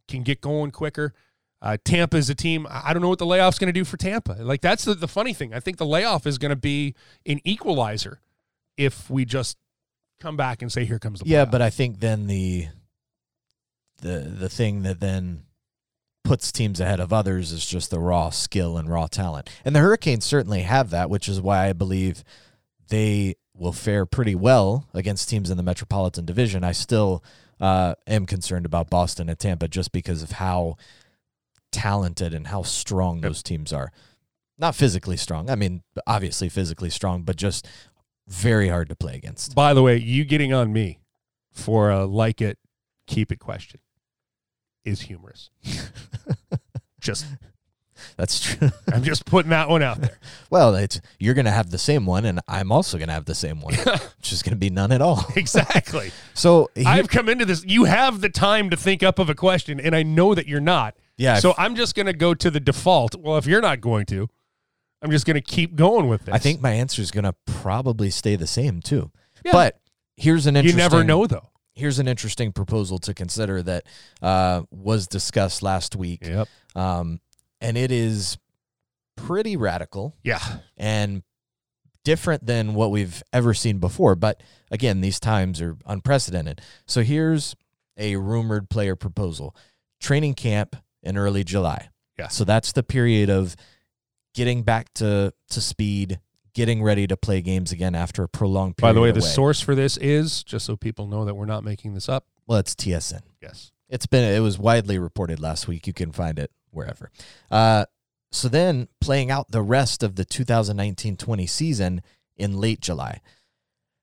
can get going quicker. Uh, Tampa is a team. I don't know what the layoff's going to do for Tampa. Like that's the, the funny thing. I think the layoff is going to be an equalizer if we just come back and say, "Here comes the Yeah, playoff." but I think then the the the thing that then puts teams ahead of others is just the raw skill and raw talent. And the Hurricanes certainly have that, which is why I believe they will fare pretty well against teams in the Metropolitan Division. I still uh, am concerned about Boston and Tampa just because of how talented and how strong those teams are. Not physically strong. I mean, obviously physically strong, but just very hard to play against. By the way, you getting on me for a like it, keep it question is humorous. just That's true. I'm just putting that one out there. Well, it's you're going to have the same one, and I'm also going to have the same one, which is going to be none at all. exactly. So, he- I've come into this. You have the time to think up of a question, and I know that you're not. yeah, So I'm just going to go to the default. Well, if you're not going to, I'm just going to keep going with this. I think my answer is going to probably stay the same too. Yeah. But here's an interesting. you never know, though. Here's an interesting proposal to consider that uh, was discussed last week, Yep. um, and it is pretty radical Yeah. and different than what we've ever seen before. But again, these times are unprecedented. So here's a rumored player proposal training camp in early July. Yeah. So that's the period of getting back to, to speed, getting ready to play games again after a prolonged period. By the way, the source for this is just so people know that we're not making this up. Well, it's TSN. Yes. It's been it was widely reported last week. You can find it wherever. Uh, So then playing out the rest of the 2019-20 season in late July.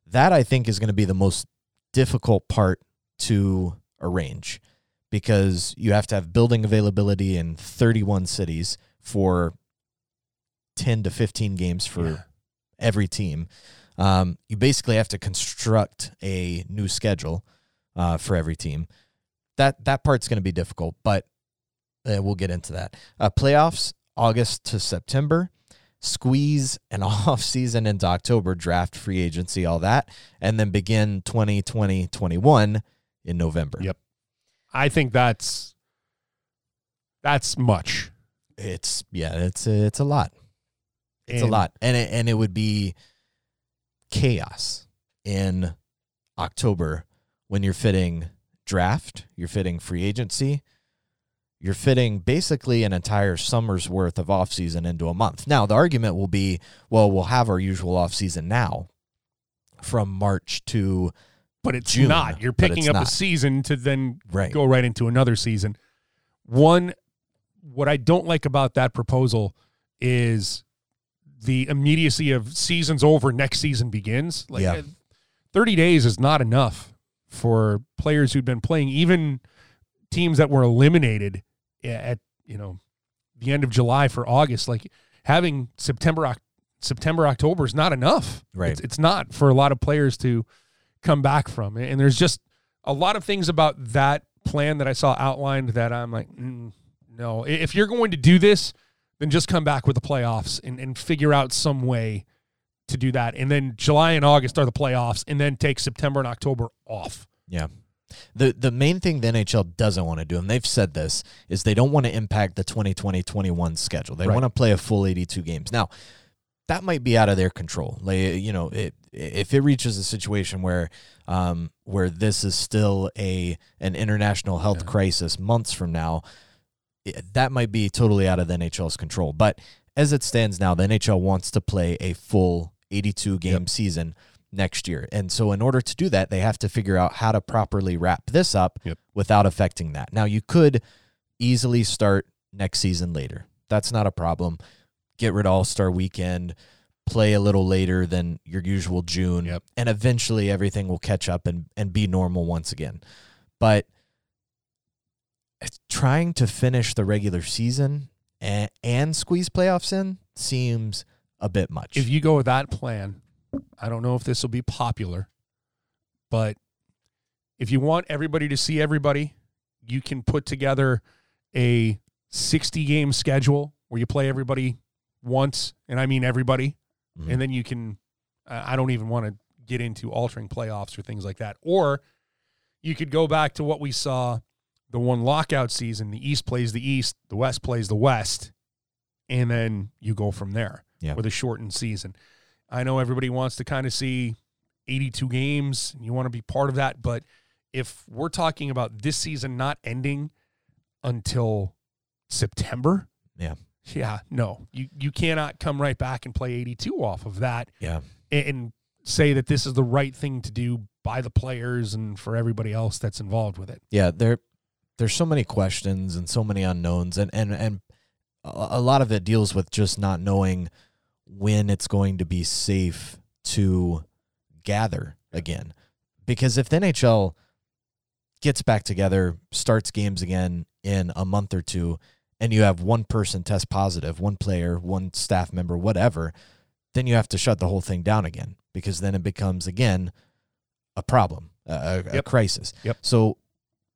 That I think is going to be the most difficult part to arrange because you have to have building availability in 31 cities for 10 to 15 games for Yeah. every team. Um, you basically have to construct a new schedule uh, for every team. That that part's going to be difficult, but uh, we'll get into that. Uh, playoffs August to September, squeeze an off season into October, draft, free agency, all that, and then begin 2020 21 in November. Yep. I think that's that's much. It's yeah, it's it's a lot. It's a lot, and it, and it would be chaos in October when you're fitting draft, you're fitting free agency, you're fitting basically an entire summer's worth of offseason into a month. Now, the argument will be, well, we'll have our usual offseason now from March to But it's June, not. You're picking up not. a season to then right. go right into another season. One, what I don't like about that proposal is the immediacy of season's over, next season begins. Like Yeah. uh, 30 days is not enough for players who've been playing, even teams that were eliminated at, you know, the end of July for August. Like having September, September, October is not enough. Right. It's, it's not for a lot of players to come back from. And there's just a lot of things about that plan that I saw outlined that I'm like, mm, no. If you're going to do this, then just come back with the playoffs and, and figure out some way to do that. And then July and August are the playoffs, and then take September and October off. Yeah. The the main thing the NHL doesn't want to do, and they've said this, is they don't want to impact the 2020-21 schedule. They Right. want to play a full 82 games. Now, that might be out of their control. Like you know, it, if it reaches a situation where um, where this is still a an international health Yeah. crisis months from now, it, that might be totally out of the NHL's control. But as it stands now, the NHL wants to play a full 82 game Yep. season next year. And so in order to do that, they have to figure out how to properly wrap this up Yep. without affecting that. Now you could easily start next season later. That's not a problem. Get rid of All-Star weekend, play a little later than your usual June, Yep. and eventually everything will catch up and and be normal once again. But trying to finish the regular season and, and squeeze playoffs in seems a bit much. If you go with that plan, I don't know if this will be popular, but if you want everybody to see everybody, you can put together a 60 game schedule where you play everybody once, and I mean everybody, Mhm. and then you can. I I don't even want to get into altering playoffs or things like that. Or you could go back to what we saw the one lockout season. The East plays the East, the West plays the West, and then you go from there Yeah. with a shortened season. I know everybody wants to kind of see 82 games. and You want to be part of that, but if we're talking about this season not ending until September, Yeah. yeah, no, you you cannot come right back and play 82 off of that yeah. and, and say that this is the right thing to do by the players and for everybody else that's involved with it. yeah there there's so many questions and so many unknowns and and and a a lot of it deals with just not knowing when it's going to be safe to gather again because if the NHL gets back together starts games again in a month or two and you have one person test positive one player one staff member whatever then you have to shut the whole thing down again because then it becomes again a problem a, a, Yep. crisis Yep. so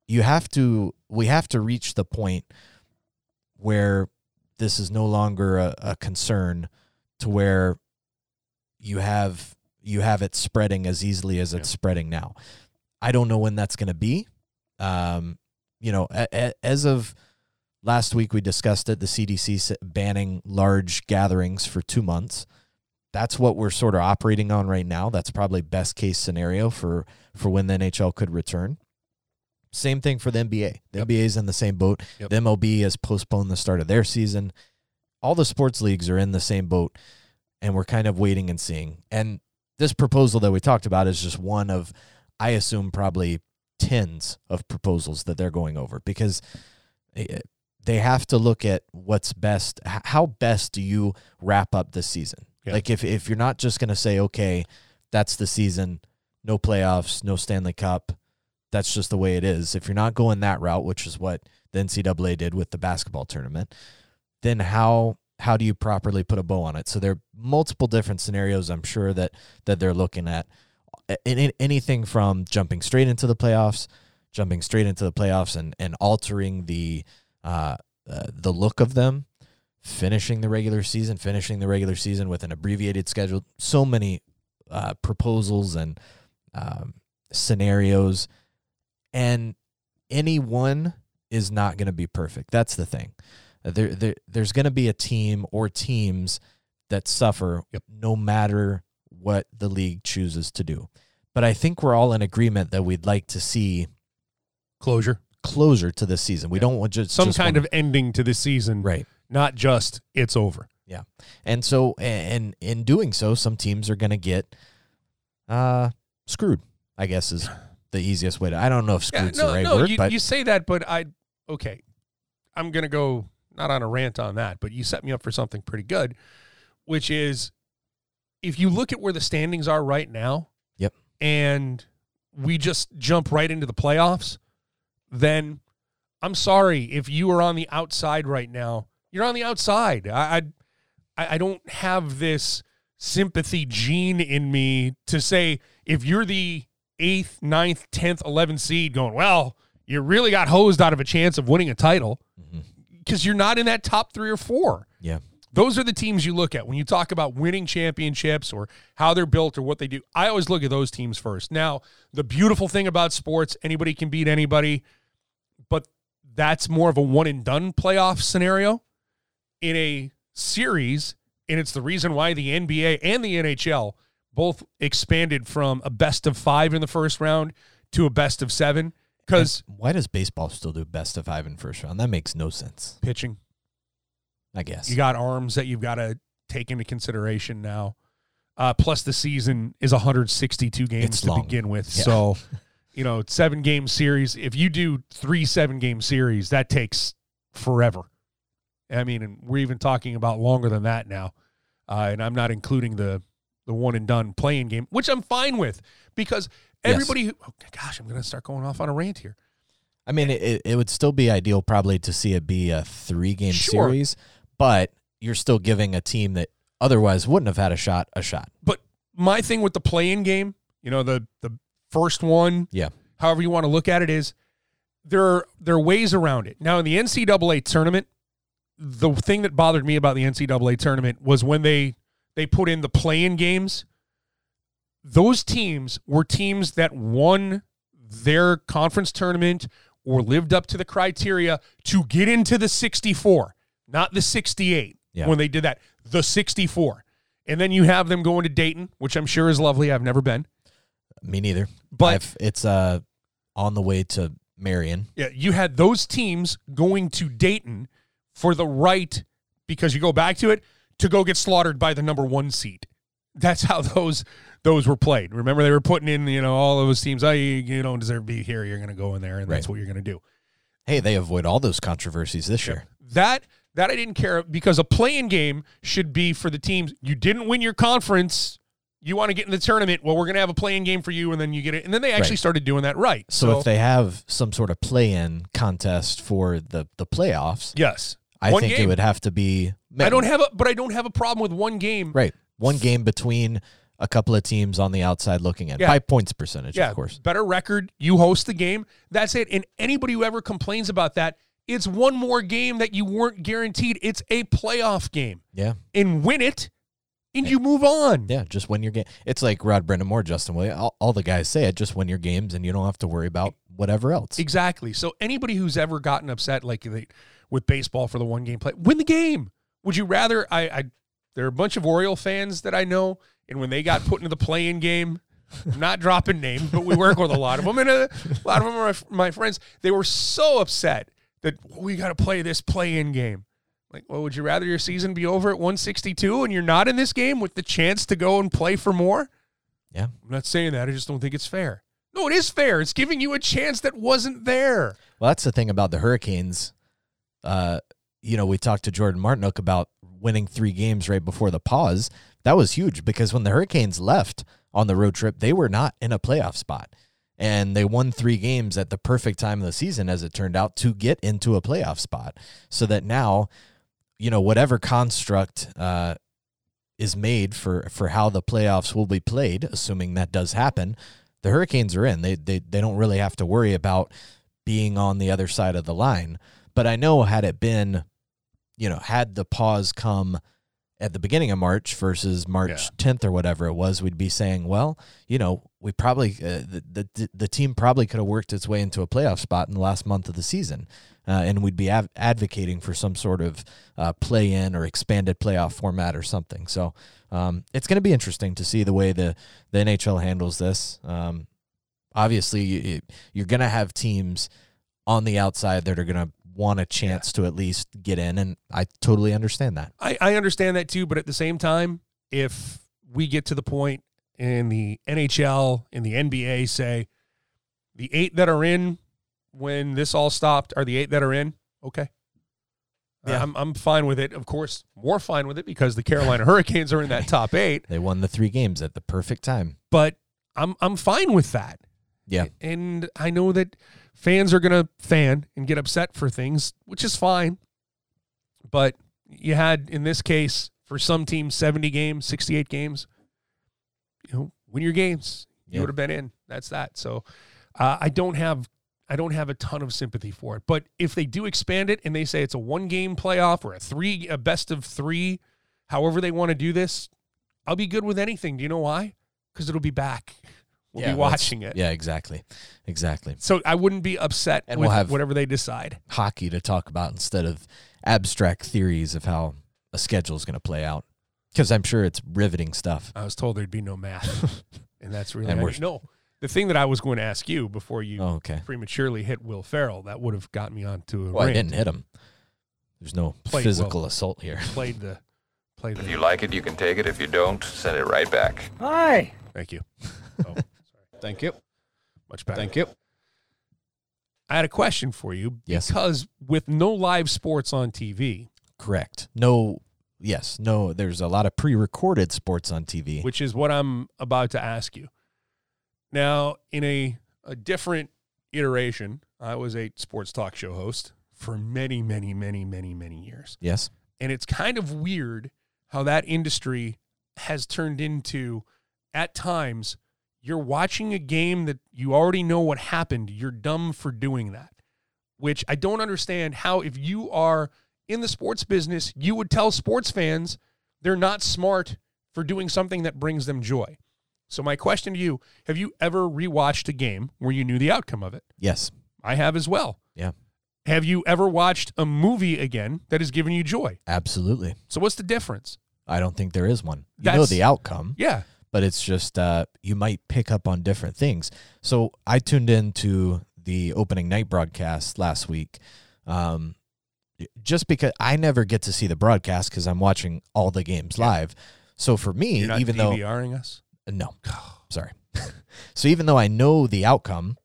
you have to we have to reach the point where this is no longer a, a concern to where you have you have it spreading as easily as it's Yeah. spreading now i don't know when that's going to be um you know a, a, as of last week we discussed it the cdc banning large gatherings for 2 months that's what we're sort of operating on right now that's probably best case scenario for for when the NHL could return same thing for the NBA. The Yep. NBA is in the same boat. Yep. The MLB has postponed the start of their season. All the sports leagues are in the same boat, and we're kind of waiting and seeing. And this proposal that we talked about is just one of, I assume, probably tens of proposals that they're going over because eh, they have to look at what's best. How best do you wrap up the season? Yeah. Like if if you're not just going to say, okay, that's the season, no playoffs, no Stanley Cup, that's just the way it is. If you're not going that route, which is what the NCAA did with the basketball tournament, then how how do you properly put a bow on it? So there are multiple different scenarios. I'm sure that that they're looking at any, anything from jumping straight into the playoffs, jumping straight into the playoffs, and and altering the uh, uh, the look of them, finishing the regular season, finishing the regular season with an abbreviated schedule. So many uh, proposals and um, scenarios, and any one is not going to be perfect. That's the thing. There, there there's going to be a team or teams that suffer Yep. no matter what the league chooses to do. But I think we're all in agreement that we'd like to see Closure. closure to this season. We Yeah. don't want just Some just kind of ending to the season, right. not just it's over. Yeah, and so, and in doing so, some teams are going to get uh, screwed. I guess is the easiest way to. I don't know if screwed's no, the right no, word, you, but you say that, but I okay. I'm gonna go not on a rant on that, but you set me up for something pretty good, which is if you look at where the standings are right now, Yep. and we just jump right into the playoffs, then I'm sorry if you are on the outside right now. You're on the outside. I I, I don't have this sympathy gene in me to say if you're the eighth, ninth, tenth, eleventh seed going, well, you really got hosed out of a chance of winning a title Mhm. Because you're not in that top three or four. yeah, Those are the teams you look at when you talk about winning championships or how they're built or what they do. I always look at those teams first. Now, the beautiful thing about sports, anybody can beat anybody, but that's more of a one and done playoff scenario. In a series, and it's the reason why the NBA and the NHL both expanded from a best of five in the first round to a best of seven because why does baseball still do best of five in first round? That makes no sense. pitching. I guess. You got arms that you've got to take into consideration now. Uh, plus, the season is 162 games It's to long. begin with. Yeah. So, you know, seven game series. If you do three seven game series, that takes forever. I mean, and we're even talking about longer than that now. Uh, and I'm not including the the one and done playing game, which I'm fine with because Yes. everybody. Who, oh, gosh, I'm going to start going off on a rant here. I mean, it, it would still be ideal probably to see it be a three game Sure. series, but you're still giving a team that otherwise wouldn't have had a shot a shot. But my thing with the play-in game, you know, the the first one, Yeah. however you want to look at it, is there are, there are ways around it. Now in the NCAA tournament, the thing that bothered me about the NCAA tournament was when they they put in the play-in games. Those teams were teams that won their conference tournament or lived up to the criteria to get into the 64, not the 68 Yeah. when they did that, the 64. And then you have them going to Dayton, which I'm sure is lovely. I've never been. Me neither. But I've, it's uh on the way to Marion. Yeah, you had those teams going to Dayton for the right because you go back to it to go get slaughtered by the number one seed. That's how those those were played. Remember, they were putting in you know all those teams. Oh, you, you don't deserve to be here. You're going to go in there, and that's what you're going to do. Hey, they avoid all those controversies this year. That that I didn't care because a playing game should be for the teams. You didn't win your conference. You want to get in the tournament. Well, we're going to have a playing game for you, and then you get it. And then they actually Right. started doing that right. So, if they have some sort of play-in contest for the the playoffs, yes, I One think it would have to be. I don't have a, but I don't have a problem with one game. right one game between a couple of teams on the outside looking in Yeah. by points percentage, Yeah, of course. better record. You host the game. That's it. And anybody who ever complains about that, it's one more game that you weren't guaranteed. It's a playoff game, Yeah, and win it, and you move on. yeah. Just win your game. It's like Rod Brind'Amour, Justin Williams. All, all the guys say it. Just win your games, and you don't have to worry about whatever else. Exactly. So anybody who's ever gotten upset like they, with baseball for the one game play, win the game. Would you rather? I, I there are a bunch of Oriole fans that I know, and when they got put into the playing game, I'm not dropping names, but we work with a lot of them, and a, a lot of them are my, my friends. They were so upset that we got to play this play-in game. Like, well, would you rather your season be over at 162 and you're not in this game with the chance to go and play for more? Yeah. I'm not saying that. I just don't think it's fair. No, it is fair. It's giving you a chance that wasn't there. Well, that's the thing about the Hurricanes. uh, you know, we talked to Jordan Martinook about winning three games right before the pause. That was huge because when the Hurricanes left on the road trip, they were not in a playoff spot. And they won three games at the perfect time of the season, as it turned out, to get into a playoff spot. So that now, you know, whatever construct uh, is made for for how the playoffs will be played, assuming that does happen, the Hurricanes are in. They they they don't really have to worry about being on the other side of the line. But I know had it been, you know, had the pause come at the beginning of March versus March Yeah. 10th or whatever it was, we'd be saying, well, you know, we probably uh, the, the the team probably could have worked its way into a playoff spot in the last month of the season, uh, and we'd be av- advocating for some sort of uh, play in or expanded playoff format or something. So um, it's going to be interesting to see the way the the NHL handles this. Um, obviously, you, you're going to have teams on the outside that are going to want a chance to at least get in, and I totally understand that. I, I understand that too, but at the same time, if we get to the point in the NHL in the NBA say the eight that are in when this all stopped are the eight that are in, okay. Yeah. I'm I'm fine with it. Of course, more fine with it because the Carolina Hurricanes are in that top eight. They won the three games at the perfect time. But I'm I'm fine with that. Yeah. And I know that fans are going to fan and get upset for things, which is fine. But you had, in this case, for some teams, 70 games, 68 games. You know, win your games. You Yeah. would have been in. That's that. So uh, I don't have. I don't have a ton of sympathy for it, but if they do expand it and they say it's a one game playoff or a three, a best of three, however they want to do this, I'll be good with anything. Do you know why? Because it'll be back. We'll Yeah, be watching it. Yeah, exactly. Exactly. So I wouldn't be upset And with we'll have- whatever they decide. Hockey to talk about instead of abstract theories of how a schedule is going to play out. Because I'm sure it's riveting stuff. I was told there'd be no math, and that's really And we're- no. The thing that I was going to ask you before you Oh, okay. prematurely hit Will Ferrell, that would have got me onto a Well, I didn't hit him. There's no Played physical well. assault here. Played the, played If you like it, you can take it. If you don't, send it right back. Hi. Thank you. Oh, sorry. Thank you. Much better. Thank you. I had a question for you Yes. because with no live sports on TV, Correct. No, yes, no, there's a lot of pre recorded sports on TV. which is what I'm about to ask you. Now, in a, a different iteration, I was a sports talk show host for many, many, many, many, many years. yes. And it's kind of weird how that industry has turned into, at times, you're watching a game that you already know what happened. You're dumb for doing that, which I don't understand how, if you are in the sports business, you would tell sports fans they're not smart for doing something that brings them joy. So, my question to you have you ever rewatched a game where you knew the outcome of it? Yes. I have as well. Yeah. Have you ever watched a movie again that has given you joy? Absolutely. So, what's the difference? I don't think there is one. You know the outcome, Yeah. But it's just uh, you might pick up on different things. So I tuned into the opening night broadcast last week, um, just because I never get to see the broadcast because I'm watching all the games Yeah. live. So for me, You're not even though DVRing us? no, sorry. so even though I know the outcome,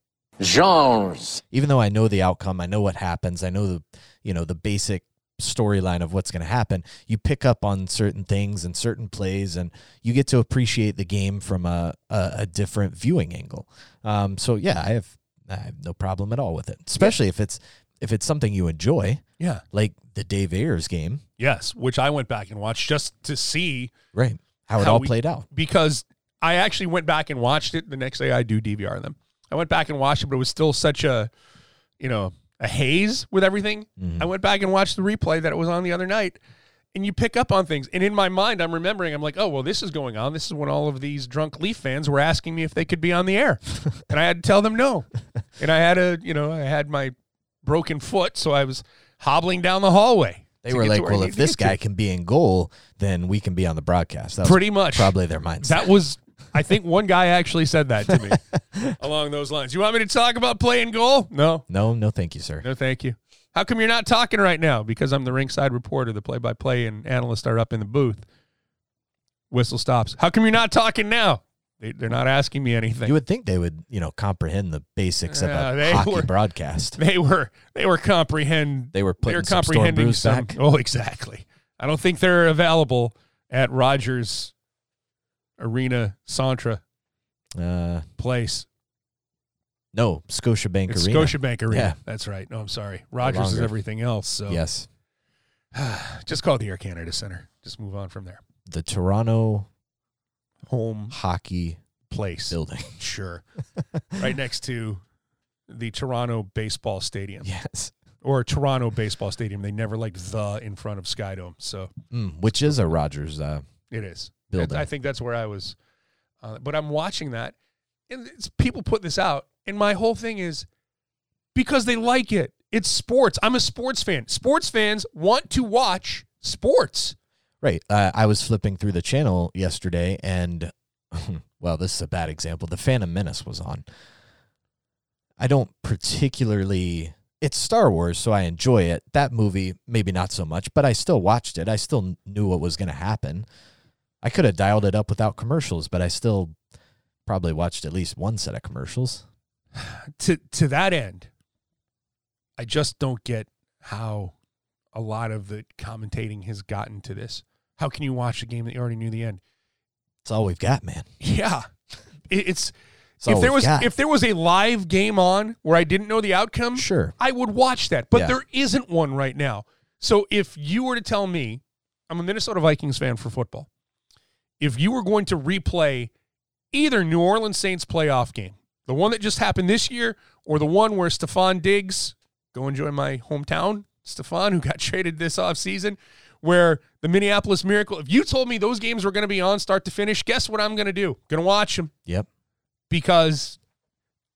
Genres. even though I know the outcome, I know what happens, I know the you know the basic storyline of what's going to happen. You pick up on certain things and certain plays, and you get to appreciate the game from a a, a different viewing angle. Um, so yeah, I have I have no problem at all with it, especially if it's if it's something you enjoy, Yeah. like the Dave Ayres game, Yes. Which I went back and watched just to see right? How it How all we- played out. because I actually went back and watched it the next day I do DVR them. I went back and watched it, but it was still such a, you know, a haze with everything. Mhm. I went back and watched the replay that it was on the other night. And you pick up on things. And in my mind, I'm remembering, I'm like, oh, well, this is going on. This is when all of these drunk Leaf fans were asking me if they could be on the air. and I had to tell them no. And I had a, you know, I had my broken foot. So I was hobbling down the hallway. They were like, "Well, if this get to." guy can be in goal, then we can be on the broadcast." That was Pretty much. probably their mindset. That was, I think one guy actually said that to me along those lines. You want me to talk about playing goal? No, no, no, thank you, sir. no, thank you. How come you're not talking right now? Because I'm the ringside reporter. The play-by-play and analysts are up in the booth. Whistle stops. How come you're not talking now? They, they're not asking me anything. You would think they would, you know, comprehend the basics of a uh, they hockey were- broadcast. they were they were comprehend They were they putting were some storm comprehending brews some. back. Oh, exactly. I don't think they're available at Rogers Arena Santra Uh, Place. no, Scotiabank It's Arena. Scotiabank Arena. Yeah. That's right. No, I'm sorry. Rogers is everything else. So Yes, just call the Air Canada Center. Just move on from there. the Toronto Home Hockey place. Building. Sure. right next to the Toronto Baseball Stadium yes, or Toronto Baseball Stadium. They never like the in front of Skydome. So mm, which is a Rogers. Uh, it is. Building. I think that's where I was. Uh, but I'm watching that, and it's, people put this out, and my whole thing is because they like it. It's sports. I'm a sports fan. Sports fans want to watch sports. right. Uh, I was flipping through the channel yesterday, and well, this is a bad example. The Phantom Menace was on. I don't particularly. It's Star Wars, so I enjoy it. That movie, maybe not so much, but I still watched it. I still knew what was going to happen. I could have dialed it up without commercials, but I still probably watched at least one set of commercials. To to that end, I just don't get how a lot of the commentating has gotten to this. How can you watch a game that you already knew the end? It's all we've got, man. Yeah, It- it's It's if there was got. if there was a live game on where I didn't know the outcome, sure. I would watch that. But Yeah. there isn't one right now. So if you were to tell me, I'm a Minnesota Vikings fan for football. If you were going to replay either New Orleans Saints playoff game, the one that just happened this year, or the one where Stefon Diggs, go enjoy my hometown, Stefon, who got traded this offseason, where the Minneapolis Miracle, if you told me those games were going to be on start to finish, guess what I'm going to do? Going to watch them Yep. because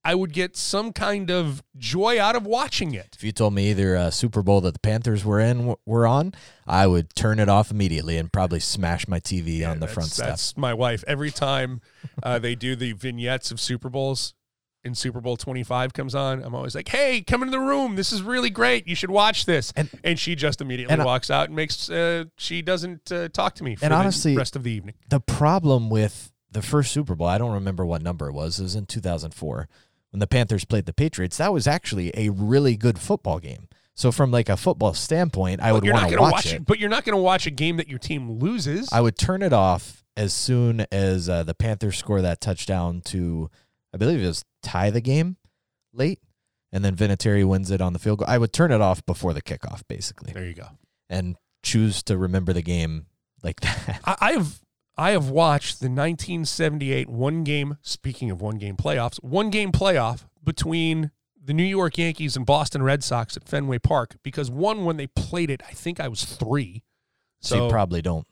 I would get some kind of joy out of watching it. If you told me either a Super Bowl that the Panthers were in were on, I would turn it off immediately and probably smash my TV on the front step. That's my wife. Every time uh, they do the vignettes of Super Bowls and Super Bowl 25 comes on, I'm always like, hey, come into the room. This is really great. You should watch this. And- And, she just immediately and walks out and makes, uh, she doesn't uh, talk to me for And the honestly- rest of the evening. The problem with the first Super Bowl, I don't remember what number it was. It was in 2004 when the Panthers played the Patriots. That was actually a really good football game. So from like a football standpoint, I But would want to gonna watch, it. But you're not going to watch a game that your team loses. I would turn it off as soon as uh, the Panthers score that touchdown to, I believe it was tie the game late, and then Vinatieri wins it on the field goal. I would turn it off before the kickoff, basically. there you go. and choose to remember the game like that. I, I have I have watched the 1978 one game. Speaking of one game playoffs, one game playoff between the New York Yankees and Boston Red Sox at Fenway Park because one when they played it, I think I was three. So, So you probably don't.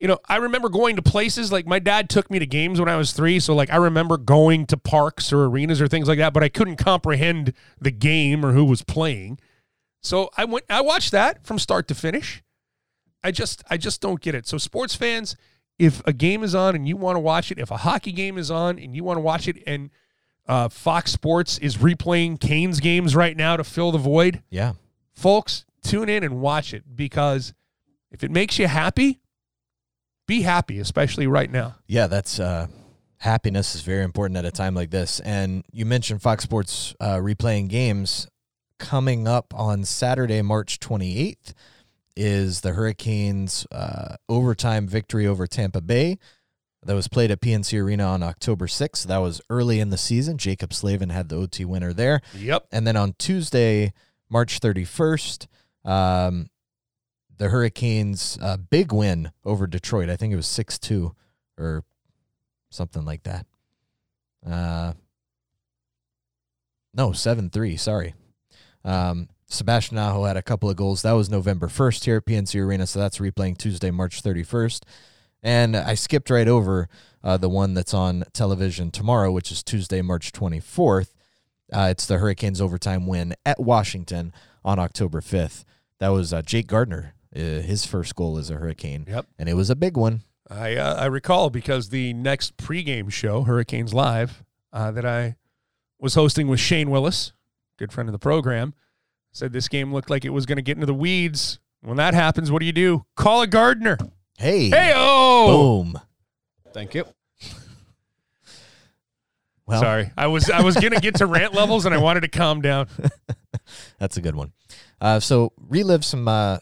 you know, I remember going to places like my dad took me to games when I was three. So like I remember going to parks or arenas or things like that, but I couldn't comprehend the game or who was playing. So I went I watched that from start to finish. I just I just don't get it. So sports fans, if a game is on and you want to watch it, if a hockey game is on and you want to watch it and uh, Fox Sports is replaying Canes games right now to fill the void, Yeah. folks, tune in and watch it because if it makes you happy, be happy, especially right now. Yeah, that's uh happiness is very important at a time like this. And you mentioned Fox Sports uh, replaying games coming up on Saturday, March 28th is the Hurricanes uh, overtime victory over Tampa Bay. That was played at PNC Arena on October 6th. That was early in the season. Jaccob Slavin had the OT winner there. Yep. And then on Tuesday, March 31st, um, the Hurricanes' uh, big win over Detroit. I think it was 6 2 or something like that. Uh, no, 7 3. Sorry. Um, Sebastian Aho had a couple of goals. That was November 1st here at PNC Arena. So that's replaying Tuesday, March 31st. And I skipped right over uh, the one that's on television tomorrow, which is Tuesday, March 24th. Uh, it's the Hurricanes overtime win at Washington on October 5th. That was uh, Jake Gardiner, uh, his first goal as a Hurricane. Yep. And it was a big one. I uh, I recall because the next pregame show, Hurricanes Live, uh, that I was hosting with Shane Willis, good friend of the program, said this game looked like it was going to get into the weeds. When that happens, what do you do? Call a gardener. Hey. Hey oh! Boom. Thank you. Well, Sorry, I was I was gonna get to rant levels, and I wanted to calm down. That's a good one. Uh, so relive some. Uh,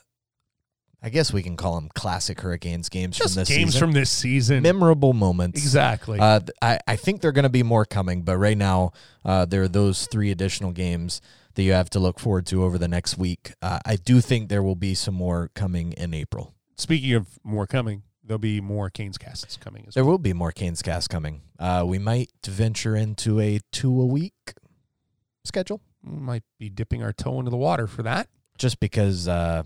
I guess we can call them classic Hurricanes games Just from this games season. from this season. memorable moments. exactly. Uh, I, I think there are going to be more coming, but right now uh, there are those three additional games that you have to look forward to over the next week. Uh, I do think there will be some more coming in April. Speaking of more coming, there'll be more Canes casts coming as well. There will be more Canes cast coming. Uh, we might venture into a two a week schedule might be dipping our toe into the water for that. just because uh,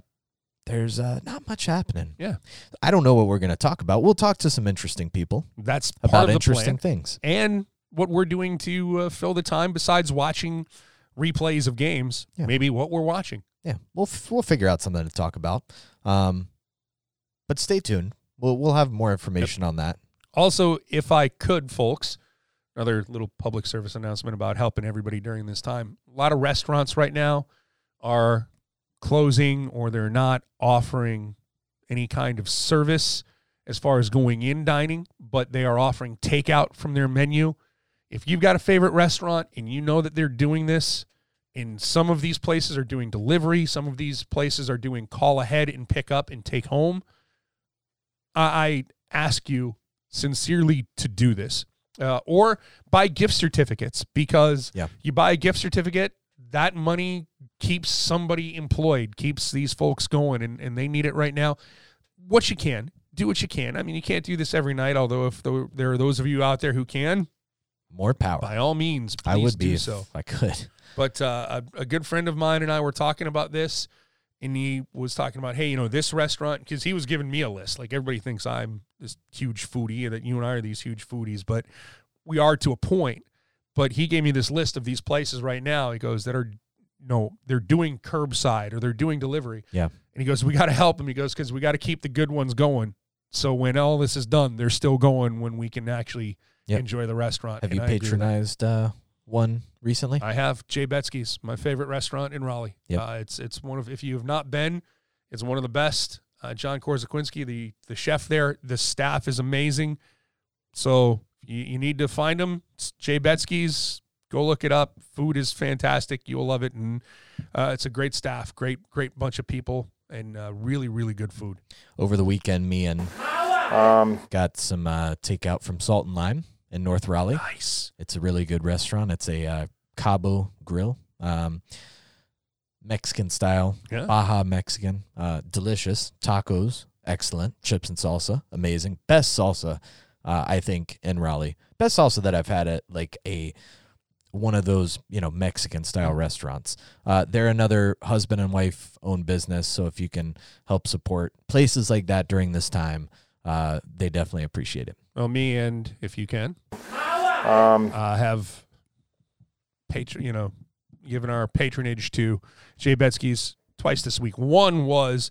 there's uh, not much happening. Yeah. I don't know what we're going to talk about. We'll talk to some interesting people That's part about of the interesting plan. things. and what we're doing to uh, fill the time besides watching replays of games. Yeah. Maybe what we're watching. Yeah, we'll f- we'll figure out something to talk about. Um, but stay tuned. We'll we'll have more information on that. Also, if I could, folks, another little public service announcement about helping everybody during this time. A lot of restaurants right now are closing or they're not offering any kind of service as far as going in dining, but they are offering takeout from their menu. If you've got a favorite restaurant and you know that they're doing this, and some of these places are doing delivery, some of these places are doing call ahead and pick up and take home. I I ask you sincerely to do this. Uh, or buy gift certificates because Yeah. you buy a gift certificate, that money keeps somebody employed, keeps these folks going, and, and they need it right now. What you can, do what you can. I mean, you can't do this every night, although if there are those of you out there who can, More power. by all means, please I would do be if so. I could. But uh, a, a good friend of mine and I were talking about this, and he was talking about, hey, you know, this restaurant, because he was giving me a list. Like everybody thinks I'm this huge foodie, and that you and I are these huge foodies, but we are to a point. But he gave me this list of these places right now. He goes that are, you know, they're doing curbside or they're doing delivery. Yeah. And he goes, we got to help them. He goes, because we got to keep the good ones going. So when all this is done, they're still going when we can actually Yep. enjoy the restaurant. Have And you I agree with that. patronized uh, one recently? I have J. Betski's, my favorite restaurant in Raleigh. Yep. Uh, it's it's one of if you have not been, it's one of the best. Uh, John Korzakwinski, the the chef there, the staff is amazing. So you, you need to find them. It's J. Betski's. Go look it up. Food is fantastic. You'll love it, and uh, it's a great staff, great great bunch of people, and uh, really really good food. Over the weekend, me and Um, got some uh, takeout from Salt and Lime in North Raleigh. Nice. It's a really good restaurant. It's a uh, Cabo grill, um, Mexican style, Yeah. Baja Mexican, uh, delicious tacos, excellent chips and salsa, amazing. Best salsa, uh, I think, in Raleigh. Best salsa that I've had at like a one of those you know Mexican style restaurants. Uh, they're another husband and wife owned business, so if you can help support places like that during this time, uh, they definitely appreciate it. Well, me and if you can, um, uh, have patron, you know, given our patronage to J. Betski's twice this week. One was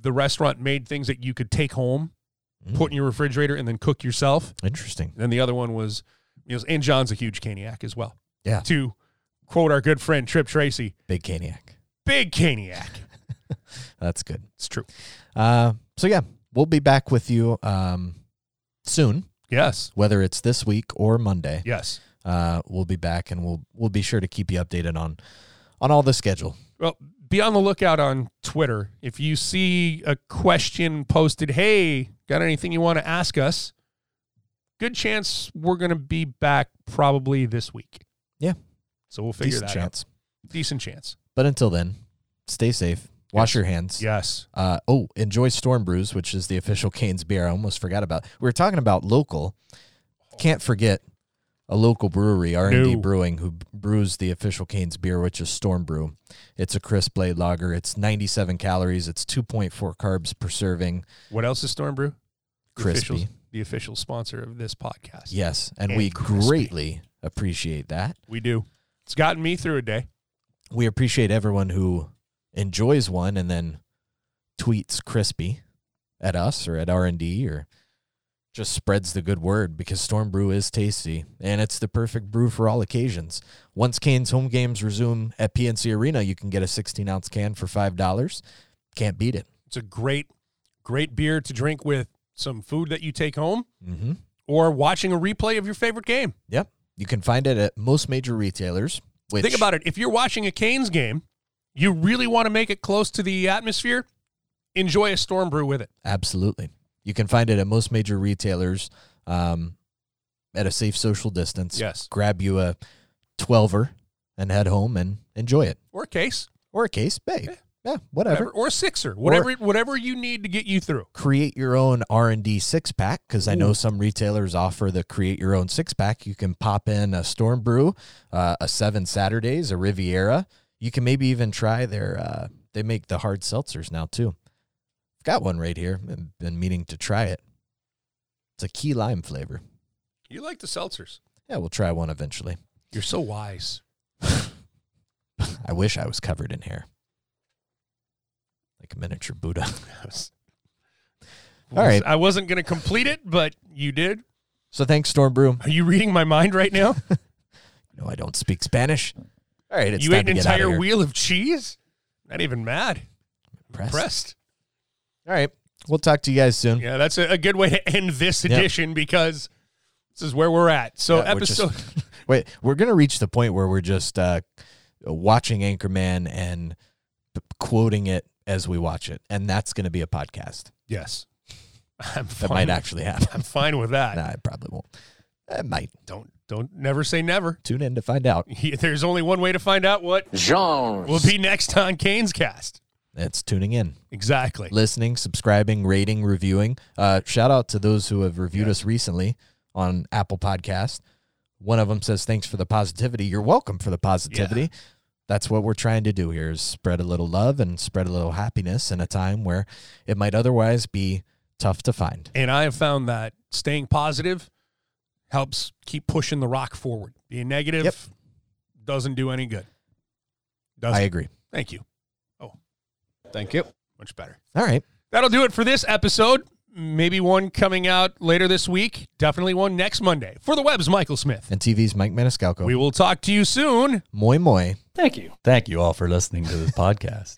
the restaurant made things that you could take home, Mm, put in your refrigerator, and then cook yourself. interesting. And the other one was, you know, and John's a huge caniac as well. Yeah. To quote our good friend Tripp Tracy, Big Caniac. big caniac. That's good. It's true. Uh, so yeah, we'll be back with you um, soon, Yes. whether it's this week or Monday. Yes. Uh, we'll be back, and we'll we'll be sure to keep you updated on on all the schedule. Well, be on the lookout on Twitter. If you see a question posted, hey, got anything you want to ask us? Good chance we're going to be back probably this week. Yeah. So we'll figure Decent that chance. out. Decent chance. But until then, stay safe. Wash Yes. your hands. Yes. Uh, oh, enjoy Storm Brews, which is the official Canes beer. I almost forgot about. We were talking about local. Can't forget a local brewery, R and D No. Brewing, who brews the official Canes beer, which is Storm Brew. It's a crisp blade lager. It's 97 calories. It's 2.4 carbs per serving. What else is Storm Brew? The Crispy. official- the official sponsor of this podcast. Yes, and, And we crispy. greatly appreciate that. We do. It's gotten me through a day. We appreciate everyone who enjoys one and then tweets crispy at us or at R&D or just spreads the good word because Storm Brew is tasty and it's the perfect brew for all occasions. Once Canes home games resume at PNC Arena, you can get a 16 ounce can for $5. Can't beat it. It's a great, great beer to drink with some food that you take home Mm-hmm. or watching a replay of your favorite game. Yep. You can find it at most major retailers. Which Think about it. If you're watching a Canes game, you really want to make it close to the atmosphere, enjoy a storm brew with it. Absolutely. You can find it at most major retailers um, at a safe social distance. Yes. Grab you a 12er and head home and enjoy it. Or a case. Or a case, babe. Yeah. Yeah, whatever. Whatever. Or a sixer. Whatever whatever you need to get you through. Create your own R&D six pack because I know some retailers offer the create your own six pack. You can pop in a Storm Brew, uh, a Seven Saturdays, a Riviera. You can maybe even try their. Uh, they make the hard seltzers now too. I've got one right here. I've been meaning to try it. It's a key lime flavor. You like the seltzers. Yeah, we'll try one eventually. You're so wise. I wish I was covered in hair. Like a miniature Buddha. All right. I wasn't going to complete it, but you did. So thanks, Storm Brew. Are you reading my mind right now? No, I don't speak Spanish. All right, it's you ate to an get out of entire wheel of cheese? Not even mad. Impressed. Impressed. All right, we'll talk to you guys soon. Yeah, that's a, a good way to end this Yep. edition because this is where we're at. So Yeah, we're just- episode Wait, we're gonna reach the point where we're just uh, watching Anchorman and quoting it as we watch it, and that's gonna be a podcast. Yes. I'm That fine. might actually happen. I'm fine with that. nah, I probably won't. It might. Don't don't never say never. Tune in to find out. There's only one way to find out what Genres. will be next on Canes cast. It's tuning in, Exactly. listening, subscribing, rating, reviewing. Uh, shout out to those who have reviewed us recently on Apple Podcast. One of them says, "Thanks for the positivity." You're welcome for the positivity. That's what we're trying to do here: is spread a little love and spread a little happiness in a time where it might otherwise be tough to find. And I have found that staying positive helps keep pushing the rock forward. Being negative Yep. doesn't do any good. Doesn't. I agree. Thank you. Oh, Thank you. much better. All right. That'll do it for this episode. Maybe one coming out later this week. Definitely one next Monday. For the web's Michael Smith. And TV's Mike Maniscalco. We will talk to you soon. Moi moi. Thank you. Thank you all for listening to this podcast.